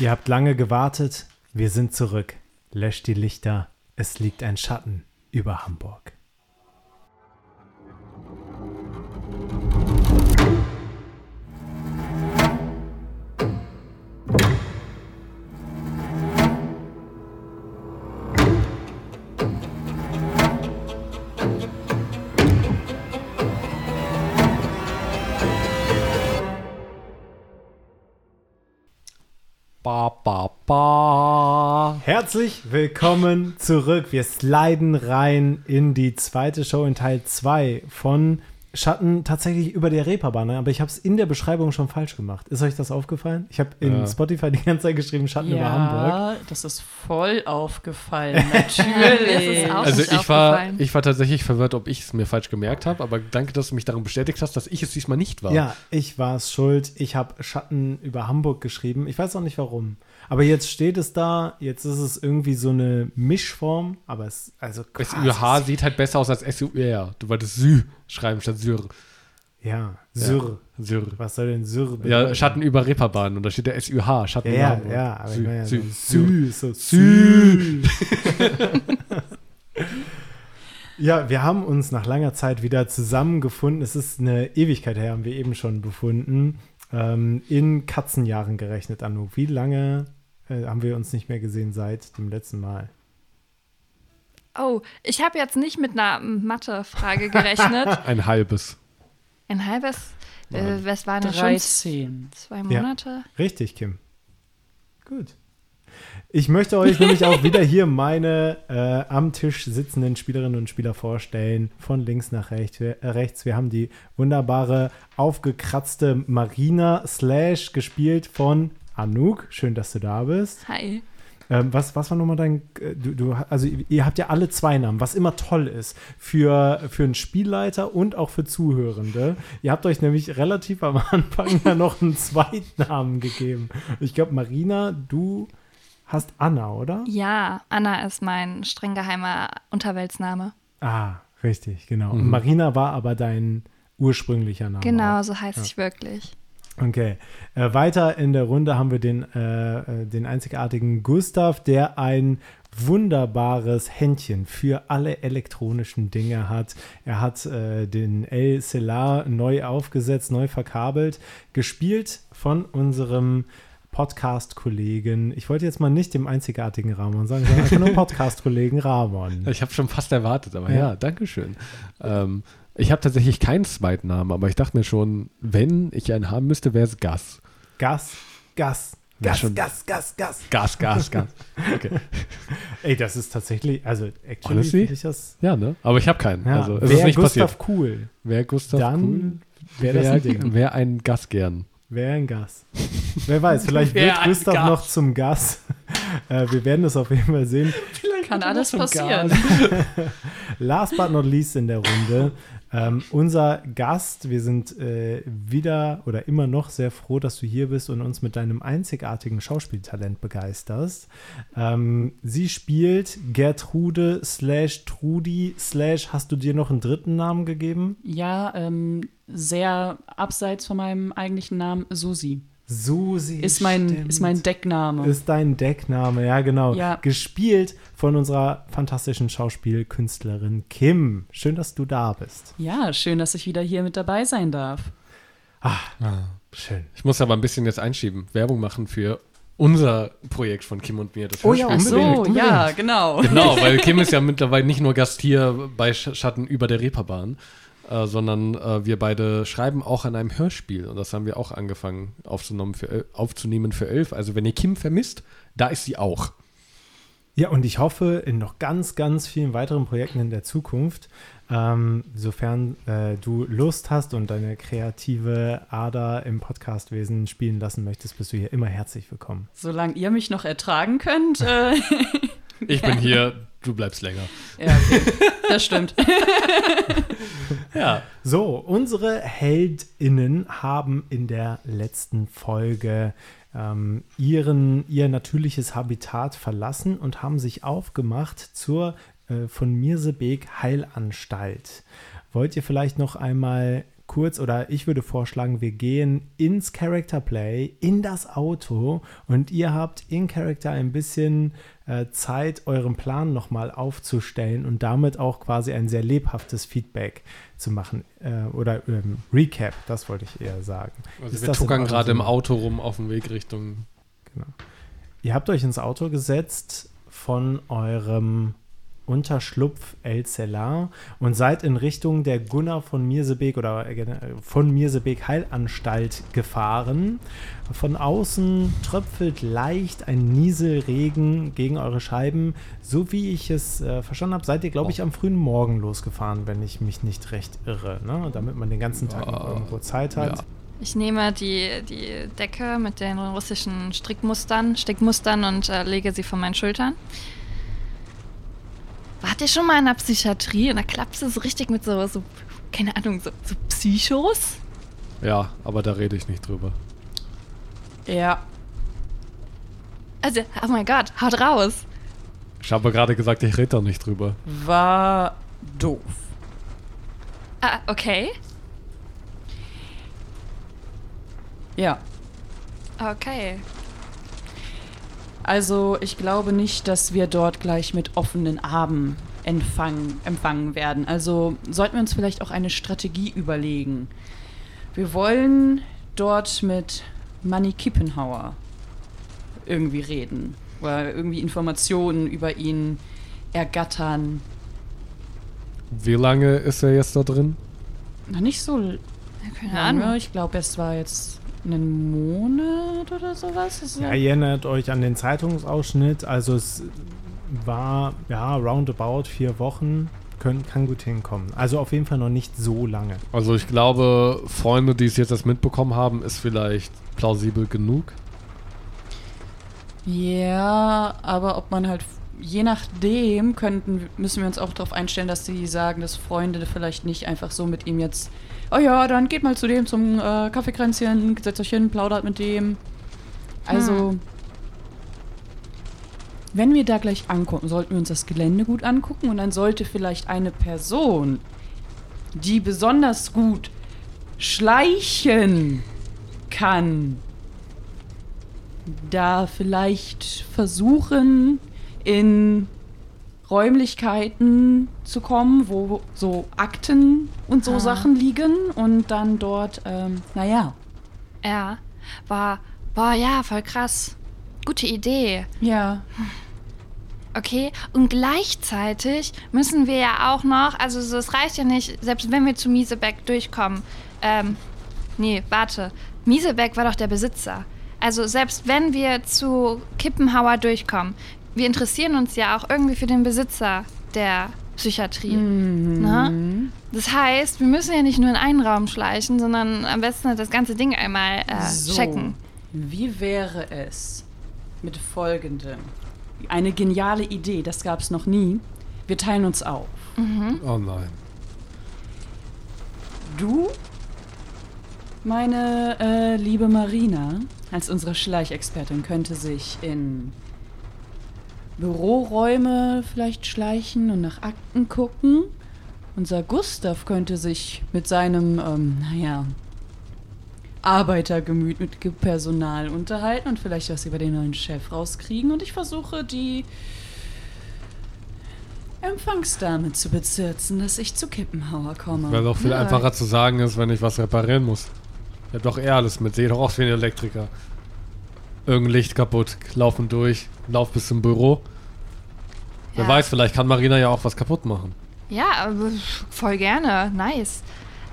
Ihr habt lange gewartet, wir sind zurück. Löscht die Lichter, es liegt ein Schatten über Hamburg. Herzlich willkommen zurück. Wir sliden rein in die zweite Show in Teil 2 von Schatten tatsächlich über der Reeperbahn, ne? aber ich habe es in der Beschreibung schon falsch gemacht. Ist euch das aufgefallen? Ich habe in Ja. Spotify die ganze Zeit geschrieben Schatten über Hamburg. Ja, das ist voll aufgefallen. Natürlich. ist auch Also nicht ich war, ich war tatsächlich verwirrt, ob ich es mir falsch gemerkt habe, aber danke, dass du mich darin bestätigt hast, dass ich es diesmal nicht war. Ja, ich war es schuld. Ich habe Schatten über Hamburg geschrieben. Ich weiß auch nicht warum. Aber jetzt steht es da. Jetzt ist es irgendwie so eine Mischform. Aber es, also SUH sieht halt besser aus als SUR. Du wolltest Sü schreiben statt Syr. Ja, Syrr. Syr. Was soll denn Syrr bedeuten? Ja, Schatten über Reeperbahn und da steht der SUH, Schatten Ja, über ja, ja, aber ich Sü, meine ja Sü, Sü. So Sü. Ja, wir haben uns nach langer Zeit wieder zusammengefunden. Es ist eine Ewigkeit her, haben wir eben schon befunden. Ähm, in Katzenjahren gerechnet, Anouk. Wie lange äh, haben wir uns nicht mehr gesehen seit dem letzten Mal? Oh, ich habe jetzt nicht mit einer Mathe-Frage gerechnet. Ein halbes. Ein halbes, äh, was waren das schon? 13. Zwei Monate? Richtig, Kim. Gut. Ich möchte euch nämlich auch wieder hier meine äh, am Tisch sitzenden Spielerinnen und Spieler vorstellen, von links nach rechts. Wir, äh, rechts. Wir haben die wunderbare, aufgekratzte Marina Slash gespielt von Anouk. Schön, dass du da bist. Hi. Ähm, was, was war nochmal dein, äh, du, du, also ihr habt ja alle zwei Namen, was immer toll ist für, für einen Spielleiter und auch für Zuhörende. Ihr habt euch nämlich relativ am Anfang ja noch einen Zweitnamen gegeben. Ich glaube, Marina, du hast Anna, oder? Ja, Anna ist mein streng geheimer Unterweltsname. Ah, richtig, genau. Und Marina war aber dein ursprünglicher Name. Genau, auch. so heißt ich wirklich. Okay. Äh, weiter in der Runde haben wir den, äh, äh, den einzigartigen Gustav, der ein wunderbares Händchen für alle elektronischen Dinge hat. Er hat äh, den El Celar neu aufgesetzt, neu verkabelt, gespielt von unserem Podcast-Kollegen. Ich wollte jetzt mal nicht dem einzigartigen Ramon sagen, sondern einfach nur Podcast-Kollegen Ramon. Ich habe schon fast erwartet, aber Ja. ja, danke schön. Ähm, ich habe tatsächlich keinen Zweitnamen, aber ich dachte mir schon, wenn ich einen haben müsste, wäre es Gas. Gas, Gas, Wär Gas, schon- Gas, Gas, Gas. Gas, Gas, Gas. Okay. Ey, das ist tatsächlich, also actually Honestly? finde ich das Ja, ne? Aber ich habe keinen. Ja, also, es wär ist nicht Gustav passiert. cool, Wer Gustav dann cool? wäre das ein Ding. Wer wär ein Gas gern? Wäre ein Gas. Wer weiß, vielleicht Wär wird Gustav Gas. noch zum Gas. Äh, wir werden es auf jeden Fall sehen. Kann alles passieren. Last but not least in der Runde. Ähm, unser Gast, wir sind äh, wieder oder immer noch sehr froh, dass du hier bist und uns mit deinem einzigartigen Schauspieltalent begeisterst. Ähm, sie spielt Gertrude slash Trudi slash, hast du dir noch einen dritten Namen gegeben? Ja, ähm, sehr abseits von meinem eigentlichen Namen, Susi. Susi. Ist mein, stimmt. ist mein Deckname. Ist dein Deckname, ja genau. Ja. Gespielt von unserer fantastischen Schauspielkünstlerin Kim. Schön, dass du da bist. ja, schön, dass ich wieder hier mit dabei sein darf. Schön. Ich muss aber ein bisschen jetzt einschieben, Werbung machen für unser Projekt von Kim und mir. Das Oh ja, Ach Hörspiel. so, Unbedingt, ja, genau. Genau, weil Kim ist ja mittlerweile nicht nur Gast hier bei Sch- Schatten über der Reeperbahn, äh, sondern äh, wir beide schreiben auch an einem Hörspiel. Und das haben wir auch angefangen aufzunehmen für, El- aufzunehmen für elf. Also wenn ihr Kim vermisst, da ist sie auch. Ja, und ich hoffe in noch ganz, ganz vielen weiteren Projekten in der Zukunft, ähm, sofern äh, du Lust hast und deine kreative Ader im Podcastwesen spielen lassen möchtest, bist du hier immer herzlich willkommen. Solange ihr mich noch ertragen könnt. Äh, Ich bin hier, du bleibst länger. ja, okay. Das stimmt. Ja. So, unsere HeldInnen haben in der letzten Folge ähm, ihren, ihr natürliches Habitat verlassen und haben sich aufgemacht zur äh, von Mirsebeek Heilanstalt. Wollt ihr vielleicht noch einmal kurz oder ich würde vorschlagen, wir gehen ins Character Play, in das Auto und ihr habt in Character ein bisschen Zeit, euren Plan nochmal aufzustellen und damit auch quasi ein sehr lebhaftes Feedback zu machen äh, oder ähm, Recap, das wollte ich eher sagen. Also Ist wir tuckern gerade im? Auto rum auf dem Weg Richtung. Ihr habt euch ins Auto gesetzt von eurem Unterschlupf El Celar und seid in Richtung der Gunnar von Mirsebeek oder äh, von Mirsebeek Heilanstalt gefahren. Von außen tröpfelt leicht ein Nieselregen gegen eure Scheiben. So wie ich es äh, verstanden habe, seid ihr, glaube ich, am frühen Morgen losgefahren, wenn ich mich nicht recht irre, ne? damit man den ganzen Tag noch irgendwo Zeit hat. Ja. Ich nehme die, die Decke mit den russischen Strickmustern, Stickmustern und äh, lege sie von meinen Schultern. Wart ihr schon mal in der Psychiatrie? Und da klappst du so richtig mit so, so keine Ahnung, so, so Psychos? Ja, aber da rede ich nicht drüber. Ja. Also, oh mein Gott, haut raus. Ich habe gerade gesagt, ich rede da nicht drüber. War doof. Ah, okay. Ja. Okay. Also ich glaube nicht, dass wir dort gleich mit offenen Armen empfangen, empfangen werden. Also sollten wir uns vielleicht auch eine Strategie überlegen. Wir wollen dort mit Manny Kippenhauer irgendwie reden. Oder irgendwie Informationen über ihn ergattern. Wie lange ist er jetzt da drin? Noch nicht so keine lange. Ahnung. Ich glaube, es war jetzt einen Monat oder sowas. Ja, ihr erinnert euch an den Zeitungsausschnitt. Also es war ja roundabout vier Wochen. Können, kann gut hinkommen. Also auf jeden Fall noch nicht so lange. Also ich glaube, Freunde, die es jetzt erst mitbekommen haben, ist vielleicht plausibel genug. Ja, aber ob man halt, je nachdem, könnten, müssen wir uns auch darauf einstellen, dass sie sagen, dass Freunde vielleicht nicht einfach so mit ihm jetzt, oh ja, dann geht mal zu dem zum äh, Kaffeekränzchen, setzt euch hin, plaudert mit dem. Also, wenn wir da gleich ankommen, sollten wir uns das Gelände gut angucken und dann sollte vielleicht eine Person, die besonders gut schleichen kann, da vielleicht versuchen, in Räumlichkeiten zu kommen, wo so Akten und so Ah. Sachen liegen und dann dort, ähm, naja, Ja. War, boah, ja, voll krass. Gute Idee. ja, Okay, und gleichzeitig müssen wir ja auch noch, also so, es reicht ja nicht, selbst wenn wir zu Miesebeck durchkommen. Ähm, nee, warte. Miesebeck war doch der Besitzer. Also selbst wenn wir zu Kippenhauer durchkommen, wir interessieren uns ja auch irgendwie für den Besitzer der Psychiatrie. Na? Das heißt, wir müssen ja nicht nur in einen Raum schleichen, sondern am besten das ganze Ding einmal äh, So. checken. Wie wäre es mit folgendem? Eine geniale Idee, das gab es noch nie. Wir teilen uns auf. Oh nein. Du, meine äh, liebe Marina, als unsere Schleichexpertin, könnte sich in Büroräume vielleicht schleichen und nach Akten gucken. Unser Gustav könnte sich mit seinem, ähm, naja, Arbeitergemüt mit Personal unterhalten und vielleicht was über den neuen Chef rauskriegen. Und ich versuche, die Empfangsdame zu bezirzen, dass ich zu Kippenhauer komme. Weil doch viel Ja. einfacher zu sagen ist, wenn ich was reparieren muss. Ich hab doch eher alles mit. Sehe doch aus wie ein Elektriker. Irgendein Licht kaputt, laufen durch, lauf bis zum Büro. Wer Ja. weiß, vielleicht kann Marina ja auch was kaputt machen. Ja, voll gerne. Nice.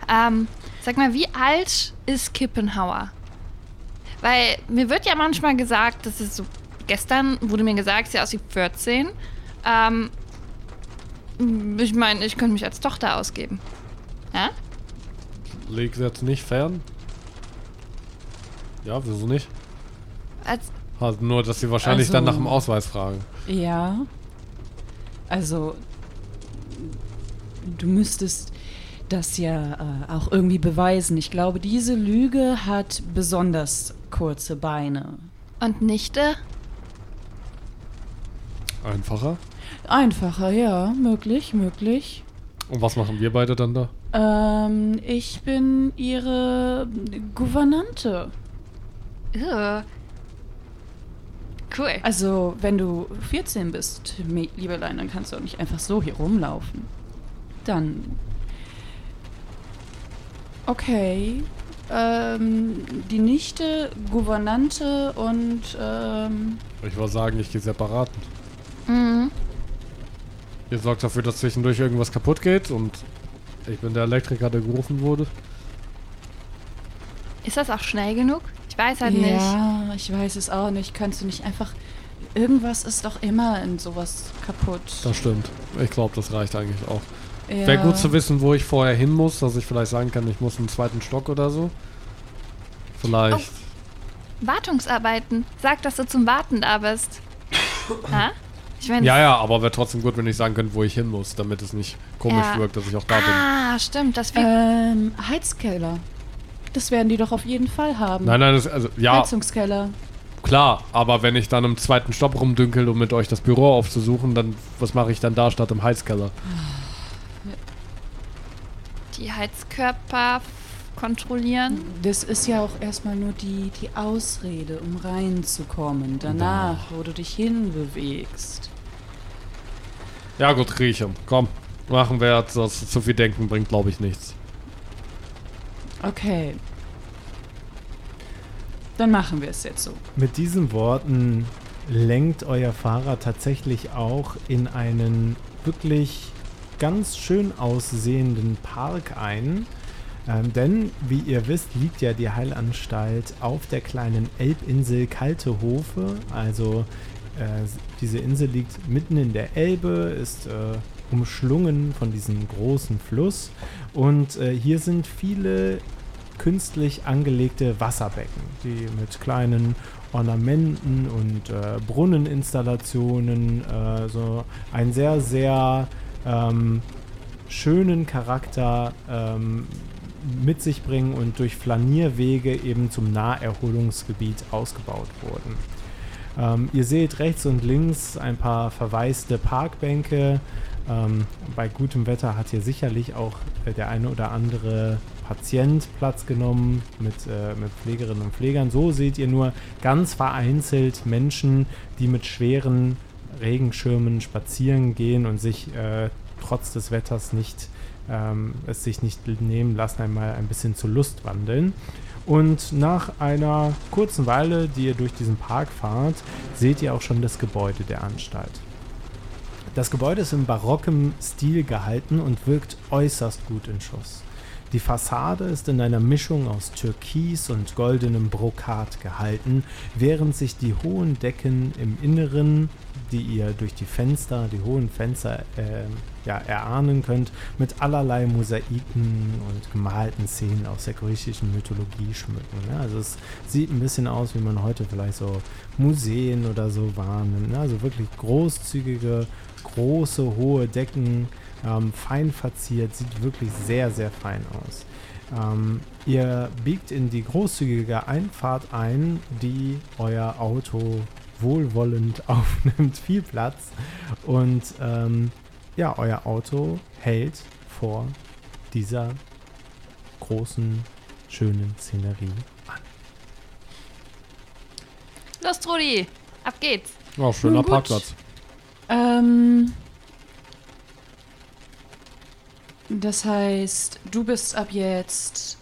Ähm, sag mal, wie alt ist Kippenhauer? Weil mir wird ja manchmal gesagt, das ist so. Gestern wurde mir gesagt, sie aussieht 14. Ähm, ich meine, ich könnte mich als Tochter ausgeben. Ja? Liegt jetzt nicht fern? Ja, wieso nicht? Als, Halt nur, dass sie wahrscheinlich Also- dann nach dem Ausweis fragen. Ja. Also, du müsstest das ja äh, auch irgendwie beweisen. Ich glaube, diese Lüge hat besonders kurze Beine. und Nichte? Einfacher. Einfacher, ja, möglich, möglich. Und was machen wir beide dann da? Ähm, ich bin ihre Gouvernante. Ugh. Cool. Also, wenn du 14 bist, Liebelein, dann kannst du auch nicht einfach so hier rumlaufen. Dann. Okay. Ähm, die Nichte, Gouvernante und, ähm, Ich würde sagen, ich gehe separat. Mhm. Ihr sorgt dafür, dass zwischendurch irgendwas kaputt geht und ich bin der Elektriker, der gerufen wurde. Ist das auch schnell genug? Ich weiß halt nicht. Ich weiß es auch nicht. Kannst du nicht einfach. Irgendwas ist doch immer in sowas kaputt. Das stimmt. Ich glaube, das reicht eigentlich auch. ja. Wäre gut zu wissen, wo ich vorher hin muss, dass ich vielleicht sagen kann, ich muss einen zweiten Stock oder so. Vielleicht. Wartungsarbeiten. Sag, dass du zum Warten da bist. ha? Ich meine, Ja, ja, aber wäre trotzdem gut, wenn ich sagen könnte, wo ich hin muss, damit es nicht komisch Ja. wirkt, dass ich auch da bin. Ah, stimmt. Das Ähm, Heizkeller. Das werden die doch auf jeden Fall haben. Nein, nein, das, also ja, Heizungskeller. klar, aber wenn ich dann im zweiten Stopp rumdünkel, um mit euch das Büro aufzusuchen, dann was mache ich dann da statt im Heizkeller? die Heizkörper kontrollieren. Das ist ja auch erstmal nur die, die Ausrede, um reinzukommen. Danach, wo du dich hinbewegst. Ja gut, rieche. Komm, machen wir jetzt. Das zu viel denken bringt, glaube ich, nichts. Okay. Dann machen wir es jetzt so. Mit diesen Worten lenkt euer Fahrer tatsächlich auch in einen wirklich ganz schön aussehenden Park ein. Ähm, denn, wie ihr wisst, liegt ja die Heilanstalt auf der kleinen Elbinsel Kalte Hofe. Also äh, diese Insel liegt mitten in der Elbe, ist äh, umschlungen von diesem großen Fluss. Und äh, hier sind viele künstlich angelegte Wasserbecken, die mit kleinen Ornamenten und äh, Brunneninstallationen äh, so einen sehr, sehr ähm, schönen Charakter ähm, mit sich bringen und durch Flanierwege eben zum Naherholungsgebiet ausgebaut wurden. Ähm, ihr seht rechts und links ein paar verwaiste Parkbänke. Ähm, bei gutem Wetter hat hier sicherlich auch äh, der eine oder andere Patient Platz genommen mit, äh, mit Pflegerinnen und Pflegern. So seht ihr nur ganz vereinzelt Menschen, die mit schweren Regenschirmen spazieren gehen und sich äh, trotz des Wetters nicht ähm, es sich nicht nehmen lassen, einmal ein bisschen zur Lust wandeln. Und nach einer kurzen Weile, die ihr durch diesen Park fahrt, seht ihr auch schon das Gebäude der Anstalt. Das Gebäude ist in barockem Stil gehalten und wirkt äußerst gut in Schuss. Die Fassade ist in einer Mischung aus Türkis und goldenem Brokat gehalten, während sich die hohen Decken im Inneren, die ihr durch die Fenster, die hohen Fenster äh, ja, erahnen könnt, mit allerlei Mosaiken und gemalten Szenen aus der griechischen Mythologie schmücken. Ne? Also es sieht ein bisschen aus, wie man heute vielleicht so Museen oder so wahrnimmt. Ne? Also wirklich großzügige, große, hohe Decken, ähm, fein verziert, sieht wirklich sehr, sehr fein aus. Ähm, ihr biegt in die großzügige Einfahrt ein, die euer Auto wohlwollend aufnimmt, viel Platz. Und ähm, ja, euer Auto hält vor dieser großen, schönen Szenerie an. Los, Trudi. Ab geht's. Oh, schöner gut. Parkplatz. Ähm. Das heißt, du bist ab jetzt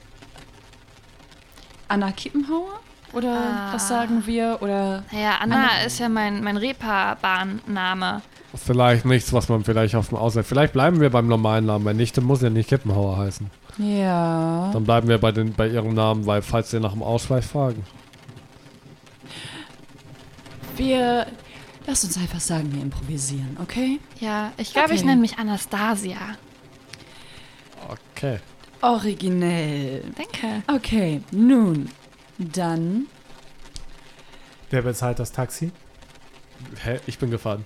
Anna Kippenhauer? Oder Ah. was sagen wir? Oder Naja, Anna Anna. ist ja mein, mein Reeperbahn-Name. Vielleicht nichts, was man vielleicht auf dem Ausland. Vielleicht bleiben wir beim normalen Namen. Meine Nichte muss ja nicht Kippenhauer heißen. ja. Dann bleiben wir bei, den, bei ihrem Namen, weil falls sie nach dem Ausweis fragen. Wir. Lass uns einfach sagen, wir improvisieren, okay? Ja, ich glaube, ich Okay. nenne mich Anastasia. Okay. Originell. Danke. Okay, nun. Dann. Wer bezahlt das Taxi? Hä? Ich bin gefahren.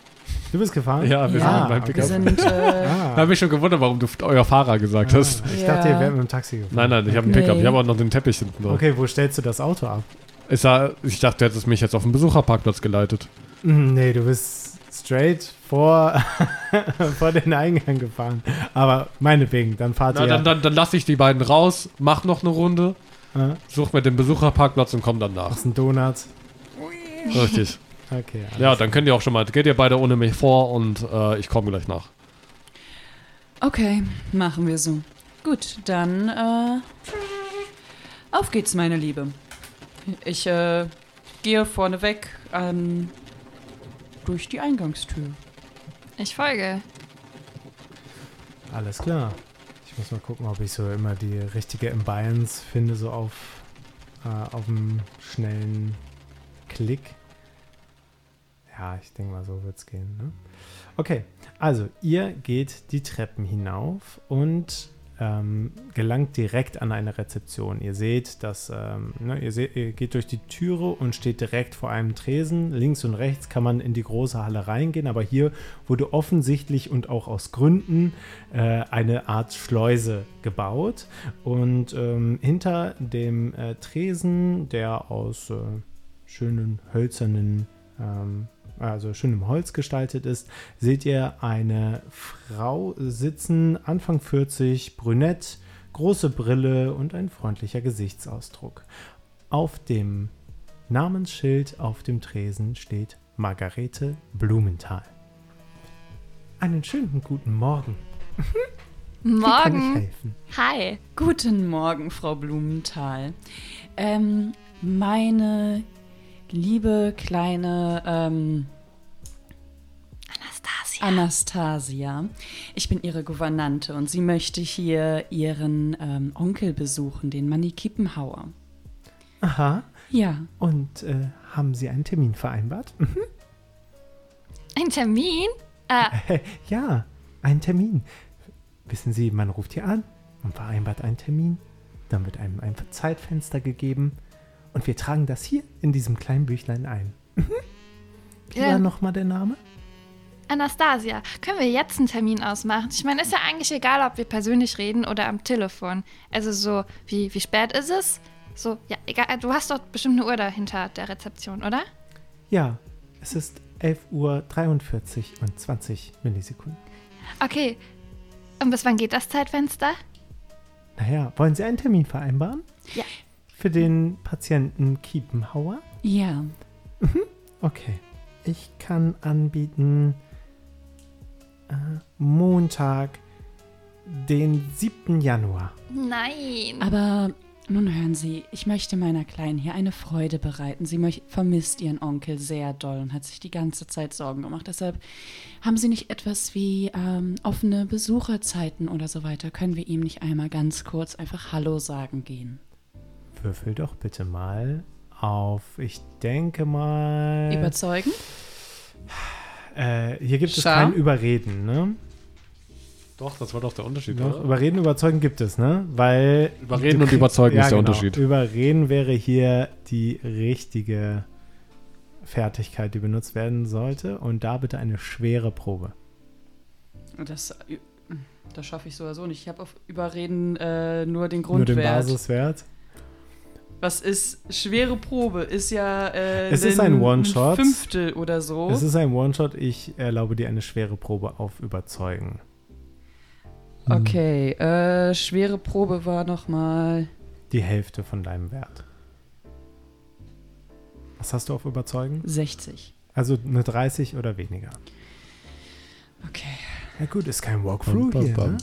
Du bist gefahren? Ja, wir Ja, sind beim Pickup. sind. Äh, Ah. Ich habe mich schon gewundert, warum du euer Fahrer gesagt hast. Ich Ja. dachte, ihr wärt mit dem Taxi gefahren. Nein, nein, ich habe einen Pickup. Nee. Ich habe auch noch den Teppich hinten drauf. Okay, wo stellst du das Auto ab? Ich, sah, ich dachte, du hättest mich jetzt auf den Besucherparkplatz geleitet. Hm, Nee, du bist straight vor, vor den Eingang gefahren. Aber meinetwegen, dann fahrt Na, ihr. dann, dann, dann lasse ich die beiden raus, mach noch eine Runde, äh, such mir den Besucherparkplatz und komm dann nach. machst einen Donut. Richtig. Okay, alles Ja, dann könnt ihr auch schon mal, geht ihr beide ohne mich vor und äh, ich komme gleich nach. Okay, machen wir so. Gut, dann äh, auf geht's, meine Liebe. Ich äh, gehe vorneweg ähm, durch die Eingangstür. Ich folge. Alles klar. Muss mal gucken, ob ich so immer die richtige Ambience finde, so auf, äh, auf dem schnellen Klick. Ja, ich denke mal, so wird's gehen. Ne? Okay, also ihr geht die Treppen hinauf und ähm, gelangt direkt an eine Rezeption. Ihr seht, dass ähm, ne, ihr, seht, ihr geht durch die Türe und steht direkt vor einem Tresen. Links und rechts kann man in die große Halle reingehen, aber hier wurde offensichtlich und auch aus Gründen äh, eine Art Schleuse gebaut. Und ähm, hinter dem äh, Tresen, der aus äh, schönen hölzernen ähm, also schönem Holz gestaltet ist, seht ihr eine Frau sitzen, Anfang 40, brünett, große Brille und ein freundlicher Gesichtsausdruck. Auf dem Namensschild auf dem Tresen steht Margarete Blumenthal. Einen schönen guten Morgen. Wie kann ich Morgen. helfen? Hi. Guten Morgen, Frau Blumenthal. Ähm, meine liebe kleine ähm, Anastasia. Anastasia, ich bin Ihre Gouvernante und sie möchte hier Ihren ähm, Onkel besuchen, den Manni Kippenhauer. Aha. Ja, Und äh, haben Sie einen Termin vereinbart? Ein Termin? Äh, ja, einen Termin. Wissen Sie, man ruft hier an und vereinbart einen Termin. Dann wird einem ein Zeitfenster gegeben und wir tragen das hier in diesem kleinen Büchlein ein. Wie Ja. war nochmal der Name? Anastasia, können wir jetzt einen Termin ausmachen? Ich meine, ist ja eigentlich egal, ob wir persönlich reden oder am Telefon. Also so, wie, wie spät ist es? So, ja, egal, du hast doch bestimmt eine Uhr dahinter der Rezeption, oder? Ja, es ist 11.43 Uhr und 20 Millisekunden. Okay. Und bis wann geht das Zeitfenster? Naja, wollen Sie einen Termin vereinbaren? Ja. Für den Patienten Kiepenhauer? ja. Okay. Ich kann anbieten äh, Montag, den 7. Januar. Nein. Aber nun hören Sie, ich möchte meiner Kleinen hier eine Freude bereiten. Sie vermisst ihren Onkel sehr doll und hat sich die ganze Zeit Sorgen gemacht. Deshalb haben Sie nicht etwas wie ähm, offene Besucherzeiten oder so weiter. Können wir ihm nicht einmal ganz kurz einfach Hallo sagen gehen? Würfel doch bitte mal auf, ich denke mal. Überzeugen? äh, hier gibt es Schar? kein Überreden, ne? Doch, das war doch der Unterschied, Doch, oder? überreden, überzeugen gibt es, ne? Weil. Überreden und überzeugen ist der genau. Unterschied. Überreden wäre hier die richtige Fertigkeit, die benutzt werden sollte. Und da bitte eine schwere Probe. Das, das schaffe ich so oder so nicht. Ich habe auf Überreden äh, nur den Nur den Grundwert. Basiswert. Was ist schwere Probe? Ist ja äh, Es ist ein One-Shot. Fünftel oder so. Es ist ein One-Shot. Ich erlaube dir eine schwere Probe auf Überzeugen. okay, äh, schwere Probe war nochmal. Die Hälfte von deinem Wert. Was hast du auf Überzeugen? 60. Also eine 30 oder weniger. Okay. Ja gut, ist kein Walkthrough hier, ne?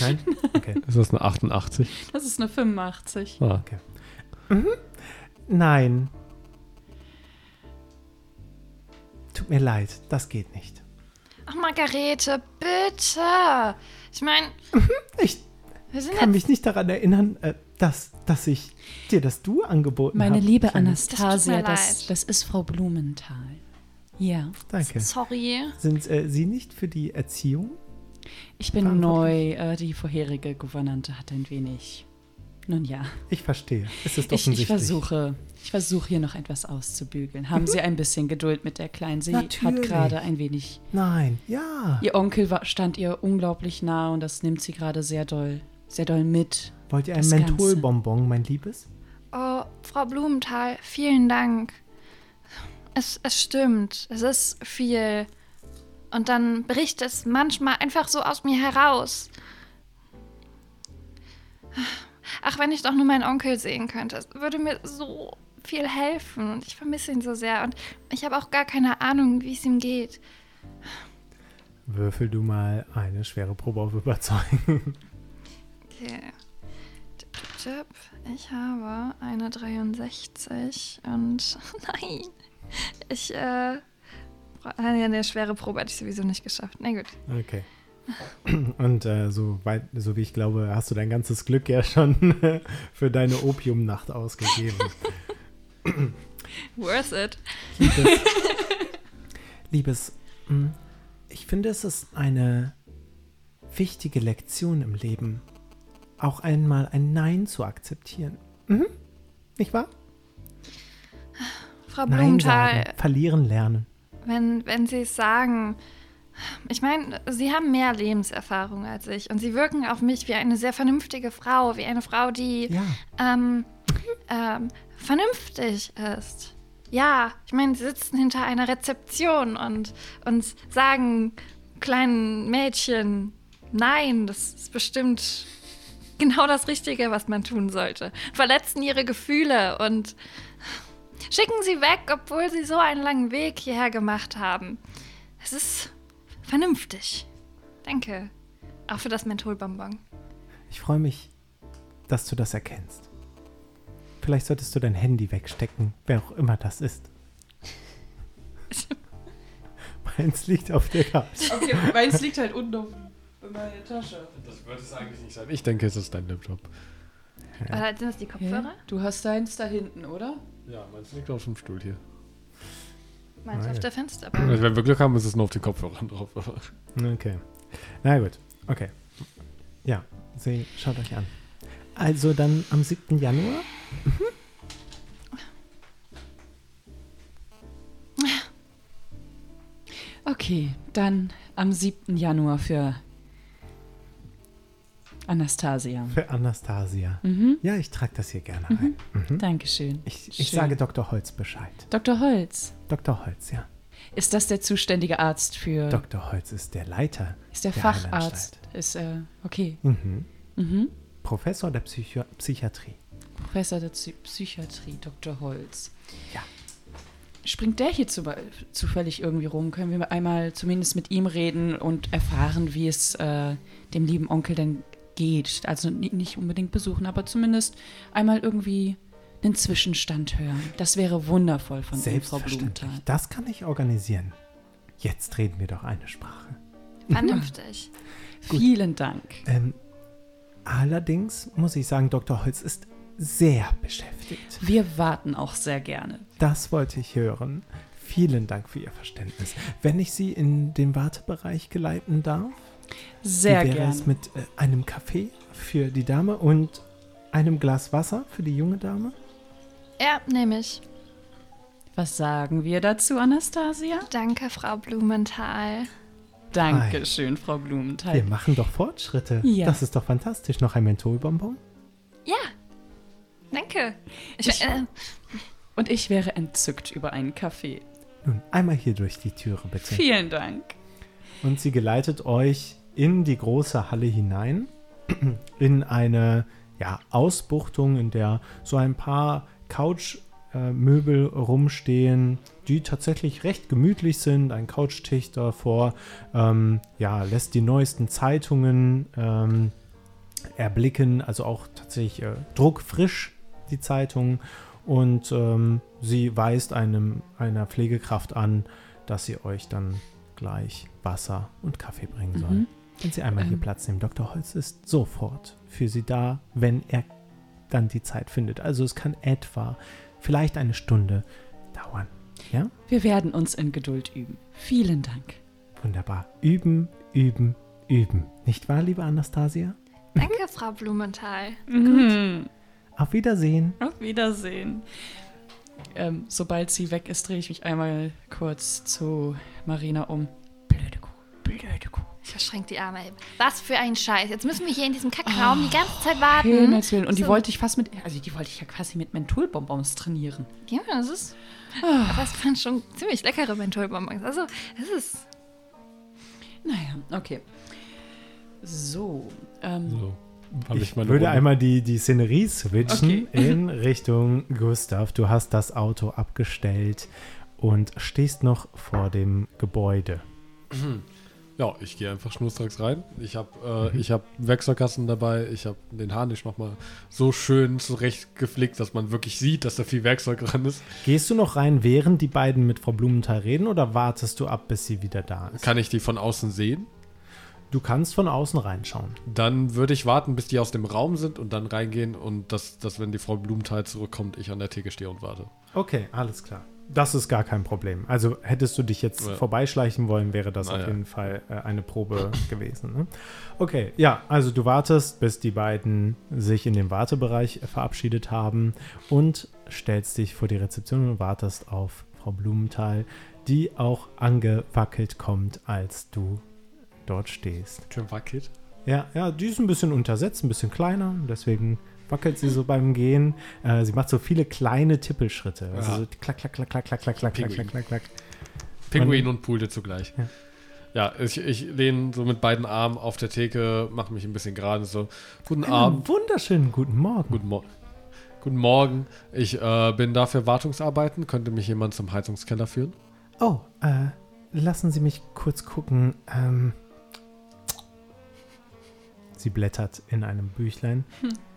Nein? Okay. Ist das eine 88? Das ist eine 85. Ah. Nein. Tut mir leid, das geht nicht. Ach, Margarete, bitte. Ich meine, Ich wir sind kann jetzt. mich nicht daran erinnern, äh, dass, dass ich dir das Du angeboten habe. Meine liebe Kleines- Anastasia, Das das, das ist Frau Blumenthal. Ja, Danke. Sorry. Sind äh, Sie nicht für die Erziehung? ich bin neu. Äh, die vorherige Gouvernante hat ein wenig. Nun ja, Ich verstehe. Es ist ich, ich offensichtlich. versuche. Ich versuche hier noch etwas auszubügeln. Haben Sie ein bisschen Geduld mit der Kleinen? Sie hat Natürlich. gerade ein wenig. Nein, ja. Ihr Onkel war, stand ihr unglaublich nah und das nimmt sie gerade sehr doll, sehr doll mit. Wollt ihr ein. Mentholbonbon, mein Liebes? Oh, Frau Blumenthal, vielen Dank. Es, es stimmt, es ist viel. Und dann bricht es manchmal einfach so aus mir heraus. Ach, wenn ich doch nur meinen Onkel sehen könnte. Es würde mir so viel helfen. Und ich vermisse ihn so sehr. Und ich habe auch gar keine Ahnung, wie es ihm geht. Würfel du mal eine schwere Probe auf Überzeugen. Okay. Ich habe eine 63 und nein. Ich, äh. ah, ja, Eine schwere Probe hätte ich sowieso nicht geschafft. Na gut. Okay. Und äh, so, weit, so wie ich glaube, hast du dein ganzes Glück ja schon für deine Opiumnacht ausgegeben. Worth it. Liebes, Liebes, mh, ich finde, es ist eine wichtige Lektion im Leben, auch einmal ein Nein zu akzeptieren. Mhm. Nicht wahr? Frau Nein Blumenthal, sagen, verlieren lernen. wenn, wenn Sie es sagen. Ich meine, Sie haben mehr Lebenserfahrung als ich und Sie wirken auf mich wie eine sehr vernünftige Frau, wie eine Frau, die Ja, ähm, ähm, vernünftig ist. Ja, ich meine, sie sitzen hinter einer Rezeption und, und sagen kleinen Mädchen, nein, das ist bestimmt genau das Richtige, was man tun sollte. Verletzen ihre Gefühle und schicken sie weg, obwohl sie so einen langen Weg hierher gemacht haben. Es ist vernünftig. Danke. Auch für das Mentholbonbon. ich freue mich, dass du das erkennst. Vielleicht solltest du dein Handy wegstecken, wer auch immer das ist. Meins liegt auf der Couch. Okay, meins liegt halt unten auf in meiner Tasche. Das wird es eigentlich nicht sein. Ich denke, es ist dein Laptop. Oder sind das die Kopfhörer? Du hast deins da hinten, oder? Ja, meins liegt auf dem Stuhl hier. Meinst du Ah, auf ja. der Fensterbank? Also wenn wir Glück haben, ist es nur auf den Kopfhörern drauf. Okay. Na gut. Okay. Ja, Sie, schaut euch an. Also dann am 7. Januar? Okay, dann am 7. Januar für Anastasia. Für Anastasia. Mhm. Ja, ich trage das hier gerne ein. Mhm. Dankeschön. Ich, ich sage Dr. Holz Bescheid. Dr. Holz, Dr. Holz, ja. ist das der zuständige Arzt für. Dr. Holz ist der Leiter. ist der der Facharzt. Ist äh, okay. Mhm. Mhm. Professor der Psycho Psychiatrie. Professor der Psy Psychiatrie, Dr. Holz. Ja. Springt der hier zu, zufällig irgendwie rum? Können wir einmal zumindest mit ihm reden und erfahren, wie es äh, dem lieben Onkel denn geht? Also ni- nicht unbedingt besuchen, aber zumindest einmal irgendwie einen Zwischenstand hören. Das wäre wundervoll von Ihnen, Frau Selbstverständlich. Blumenthal. Das kann ich organisieren. Jetzt reden wir doch eine Sprache. Vernünftig. Vielen Dank. Ähm, allerdings muss ich sagen, Dr. Holz ist sehr beschäftigt. Wir warten auch sehr gerne. Das wollte ich hören. Vielen Dank für Ihr Verständnis. Wenn ich Sie in den Wartebereich geleiten darf, Sehr wie wäre gerne. es mit äh, einem Kaffee für die Dame und einem Glas Wasser für die junge Dame? Ja, nehme ich. Was sagen wir dazu, Anastasia? Danke, Frau Blumenthal. Dankeschön, Frau Wir Blumenthal. machen doch Fortschritte. Ja. Das ist doch fantastisch. Noch ein Mentholbonbon? Ja. Danke. Ich, Ich- äh, Und ich wäre entzückt über einen Kaffee. Nun, einmal hier durch die Türe, bitte. Vielen Dank. Und sie geleitet euch in die große Halle hinein, in eine ja, Ausbuchtung, in der so ein paar Couchmöbel rumstehen, die tatsächlich recht gemütlich sind. Ein Couchtisch davor ähm, ja, lässt die neuesten Zeitungen ähm, erblicken, also auch tatsächlich äh, druckfrisch die Zeitungen. Und ähm, sie weist einem, einer Pflegekraft an, dass sie euch dann gleich Wasser und Kaffee bringen soll. Mhm. Wenn Sie einmal hier Ähm. Platz nehmen, Dr. Holz ist sofort für Sie da, wenn er dann die Zeit findet. Also es kann etwa vielleicht eine Stunde dauern. Ja? Wir werden uns in Geduld üben. Vielen Dank. Wunderbar. Üben, üben, üben. Nicht wahr, liebe Anastasia? danke, Frau Blumenthal. Mhm. Auf Wiedersehen. Auf Wiedersehen. Ähm, sobald sie weg ist, drehe ich mich einmal kurz zu Marina um. Verschränke die Arme. Was für ein Scheiß. Jetzt müssen wir hier in diesem Kackraum die ganze Zeit warten. Himmels Willen. Und die So. wollte ich fast mit, also die wollte ich ja quasi mit Mentholbonbons trainieren. Ja, das ist. Aber es waren schon ziemlich leckere Mentholbonbons. Also, es ist. Naja, okay. So, ähm, So. Ich, ich meine würde Runde. einmal die, die Szenerie switchen Okay. in Richtung Gustav. Du hast das Auto abgestellt und stehst noch vor dem Gebäude. Ja, ich gehe einfach schnurstracks rein. Ich habe äh, ich hab Wechselkasten dabei. Ich habe den Harnisch nochmal so schön zurecht geflickt, dass man wirklich sieht, dass da viel Werkzeug dran ist. Gehst du noch rein, während die beiden mit Frau Blumenthal reden oder wartest du ab, bis sie wieder da ist? Kann ich die von außen sehen? Du kannst von außen reinschauen. Dann würde ich warten, bis die aus dem Raum sind und dann reingehen und dass, dass wenn die Frau Blumenthal zurückkommt, ich an der Theke stehe und warte. Okay, alles klar. Das ist gar kein Problem. Also hättest du dich jetzt Ja. vorbeischleichen wollen, wäre das Na auf ja. jeden Fall äh, eine Probe gewesen. Ne? Okay, ja, also du wartest, bis die beiden sich in den Wartebereich äh, verabschiedet haben und stellst dich vor die Rezeption und wartest auf Frau Blumenthal, die auch angewackelt kommt, als du dort stehst. Schön wackelt. Ja, ja, die ist ein bisschen untersetzt, ein bisschen kleiner, deswegen wackelt sie so beim Gehen. Äh, sie macht so viele kleine Tippelschritte. Also Ja. so klack, klack, klack, klack, klack, klack, klack, klack, Pinguin. klack, klack. Pinguin und Pulde zugleich. Ja. Ja, ich, ich lehne so mit beiden Armen auf der Theke, mache mich ein bisschen gerade so. Guten Einen Abend. wunderschönen guten Morgen. Guten, Mo Guten Morgen. Ich äh, bin da für Wartungsarbeiten. Könnte mich jemand zum Heizungskeller führen? Oh, äh, lassen Sie mich kurz gucken. Ähm, sie blättert in einem Büchlein. Äh,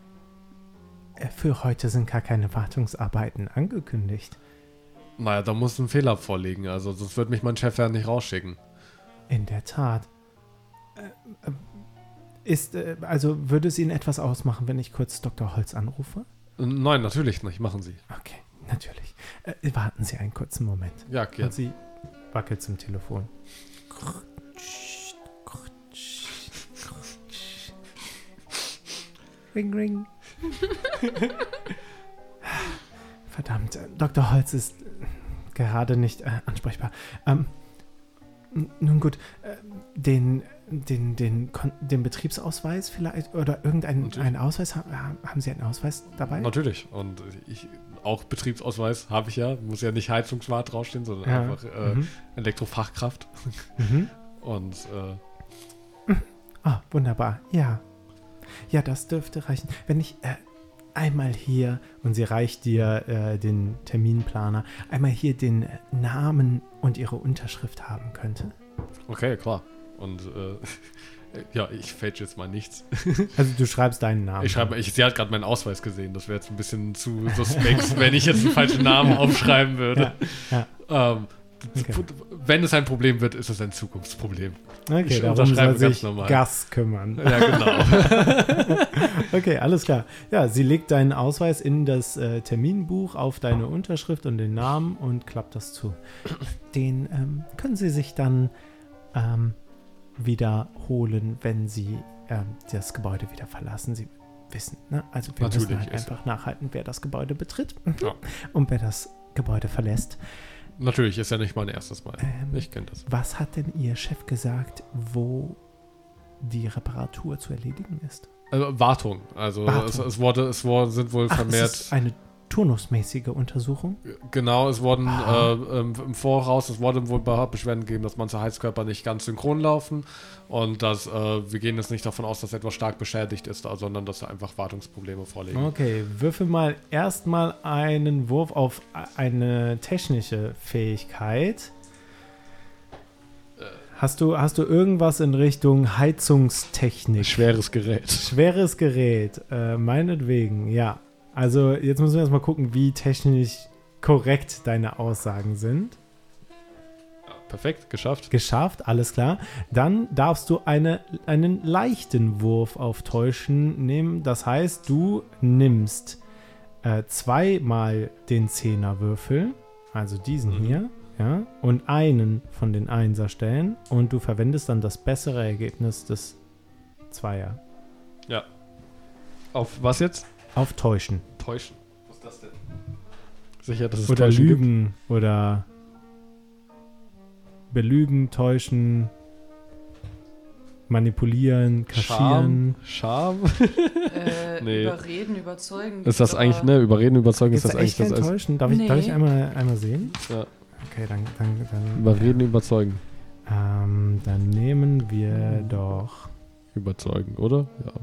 Für heute sind gar keine Wartungsarbeiten angekündigt. Naja, da muss ein Fehler vorliegen. Also, sonst wird mich mein Chef ja nicht rausschicken. In der Tat. Äh, äh, ist, äh, also würde es Ihnen etwas ausmachen, wenn ich kurz Dr. Holz anrufe? Äh, Nein, natürlich nicht. Machen Sie. Okay, natürlich. Äh, warten Sie einen kurzen Moment. Ja, Und gerne. sie wackelt zum Telefon. Ring, ring. Verdammt, äh, Dr. Holz ist äh, gerade nicht äh, ansprechbar. Ähm, nun gut, äh, den, den, den, Kon den Betriebsausweis vielleicht oder irgendeinen einen Ausweis, haben, haben Sie einen Ausweis dabei? Natürlich. Und ich, auch Betriebsausweis habe ich ja. Muss ja nicht Heizungswart draufstehen, sondern Ja, einfach äh, mhm. Elektrofachkraft. Mhm. Und äh, Ah, wunderbar. Ja. Ja, das dürfte reichen. Wenn ich äh, einmal hier, und sie reicht dir äh, den Terminplaner, einmal hier den Namen und ihre Unterschrift haben könnte. okay, klar. Und äh, ja, ich fälsch jetzt mal nichts. Also du schreibst deinen Namen. Ich schreibe, ich, sie hat gerade meinen Ausweis gesehen. Das wäre jetzt ein bisschen zu suspekt, wenn ich jetzt einen falschen Namen aufschreiben würde. Ja, Ähm, Okay. Wenn es ein Problem wird, ist es ein Zukunftsproblem. Okay, Ich darum soll sich normal. Gas kümmern. Ja, genau. Okay, alles klar. Ja, sie legt deinen Ausweis in das äh, Terminbuch auf deine Unterschrift und den Namen und klappt das zu. Den ähm, können Sie sich dann ähm, wiederholen, wenn Sie ähm, das Gebäude wieder verlassen. Sie wissen, ne? Also wir müssen Natürlich, halt ist- einfach nachhalten, wer das Gebäude betritt Ja. und wer das Gebäude verlässt. Natürlich, ist ja nicht mein erstes Mal. Ähm, ich kenne das. Was hat denn Ihr Chef gesagt, wo die Reparatur zu erledigen ist? Äh, Wartung. Also Wartung. Es, es, wurde, es wurde, sind wohl Ach, vermehrt. es ist eine turnusmäßige Untersuchung? Genau, es wurden äh, im, Voraus, es wurde wohl Beschwerden gegeben, dass manche Heizkörper nicht ganz synchron laufen und dass äh, wir gehen jetzt nicht davon aus, dass etwas stark beschädigt ist, äh, sondern dass da einfach Wartungsprobleme vorliegen. Okay, würfel mal erstmal einen Wurf auf eine technische Fähigkeit. Hast du, hast du irgendwas in Richtung Heizungstechnik? Schweres Gerät. Schweres Gerät, äh, meinetwegen, ja. Also jetzt müssen wir erstmal gucken, wie technisch korrekt deine Aussagen sind. Perfekt, geschafft. Geschafft, alles klar. Dann darfst du eine, einen leichten Wurf auf Täuschen nehmen. Das heißt, du nimmst äh, zweimal den Zehnerwürfel, also diesen Mhm. hier, ja, und einen von den Einserstellen und du verwendest dann das bessere Ergebnis des Zweier. Ja. Auf was jetzt? Auf Täuschen. Täuschen. Was ist das denn? Sicher, dass es oder Täuschen gibt? Lügen oder Belügen, Täuschen. Manipulieren, kaschieren. Charme? Äh, Nee. Überreden, überzeugen. Ist das eigentlich, ne? Überreden, überzeugen ist das das echt eigentlich das Eis- enttäuschend? Darf ich, darf ich Nee. einmal, einmal sehen? Ja. Okay, dann, dann, dann, Überreden, überzeugen. ähm, dann nehmen wir doch Überzeugen, oder? Ja.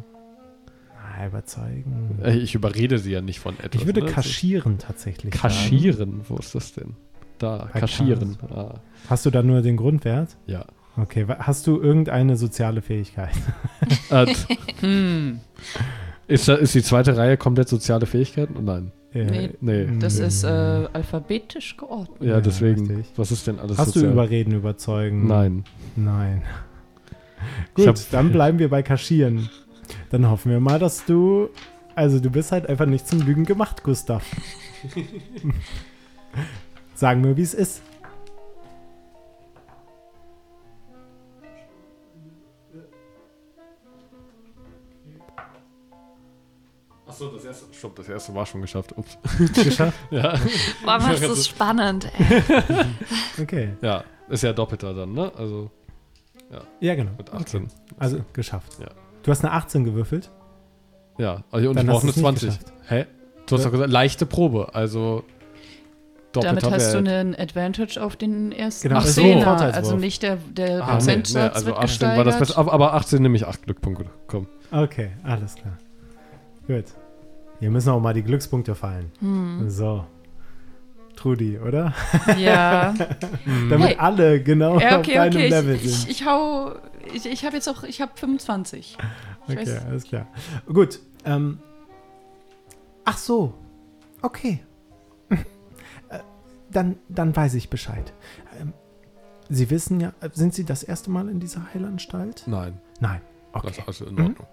Überzeugen. Äh, Ich überrede sie ja nicht von etwas. Ich würde ne? kaschieren tatsächlich. sagen. Kaschieren, wo ist das denn? Da, Bei kaschieren. Ah, Hast du da nur den Grundwert? ja. Okay, hast du irgendeine soziale Fähigkeit? Äh, Hm, ist, da, ist die zweite Reihe komplett soziale Fähigkeiten? Oh nein. Nee, Nee. das nö. ist äh, alphabetisch geordnet. Ja, Ja, deswegen. richtig. Was ist denn alles Hast du sozial? überreden, überzeugen? Nein. Nein. Gut, hab- dann bleiben wir bei kaschieren. Dann hoffen wir mal, dass du. Also, du bist halt einfach nicht zum Lügen gemacht, Gustav. Sagen wir, wie es ist. Achso, das erste. Stopp, das erste war schon geschafft. Ups. Geschafft? Ja. Boah, machst du es spannend, ey. Okay. ja, ist ja doppelter dann, ne? Also Ja, genau. mit 18. Okay. Also, geschafft. Ja. Du hast eine 18 gewürfelt? Ja, also und Dann ich brauche eine du's nicht 20. geschafft. Hä? Du hast doch gesagt, leichte Probe, also Damit doppelter hast du Wert. einen Advantage auf den ersten Genau, das ist so. Zehner. Vorteilswurf. Also nicht der, der Ah, nee, Prozentsatz nee, also wird 18 war das gesteigert. Beste. Aber, aber 18 nehme ich 8 Glückpunkte. Komm. Okay, alles klar. Gut. Hier müssen auch mal die Glückspunkte fallen. Hm. So. Trudi, oder? Ja. Damit Hey. alle genau ja, auf okay, deinem okay. Level Ich, ich, sind. ich hau. Ich, ich habe jetzt auch. Ich habe 25. Ich Okay, weiß- alles klar. Gut. Ähm, ach so. Okay. Äh, dann, dann weiß ich Bescheid. Ähm, Sie wissen ja, äh, sind Sie das erste Mal in dieser Heilanstalt? Nein, Nein. das Okay. ist also in Mhm. Ordnung.